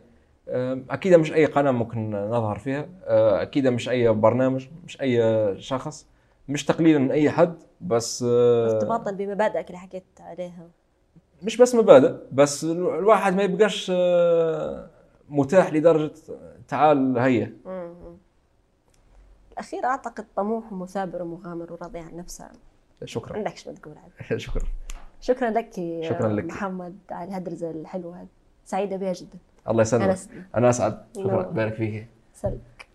آه، أكيد مش أي قناة ممكن نظهر فيها آه، أكيد مش أي برنامج مش أي شخص مش تقليلا من أي حد بس آه، ارتباطا بمبادئك اللي حكيت عليها. مش بس مبادئ بس ال- الواحد ما يبقاش متاح لدرجة تعال هيا. مم. الأخير أعتقد طموح ومثابر ومغامر وراضي عن نفسه. شكرا. عندك شنو تقول شكرا. شكرا لك يا شكراً لك. محمد على الهدرزة الحلوة هذه. سعيدة بها جدا. الله أنا يسلمك أنا أسعد. شكرا. نور. بارك فيك. سلمك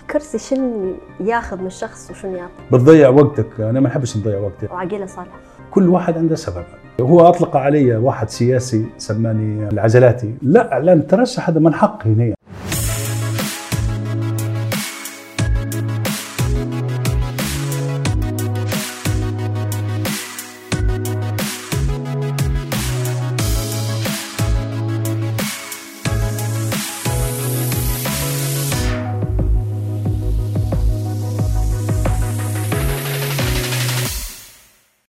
الكرسي شن ياخذ من الشخص وشن يعطي بتضيع وقتك. أنا ما أحبش نضيع وقتي. وعقيلة صالح كل واحد عنده سبب. هو أطلق علي واحد سياسي سماني العزلاتي لا لن ترشح هذا من حقي هنا.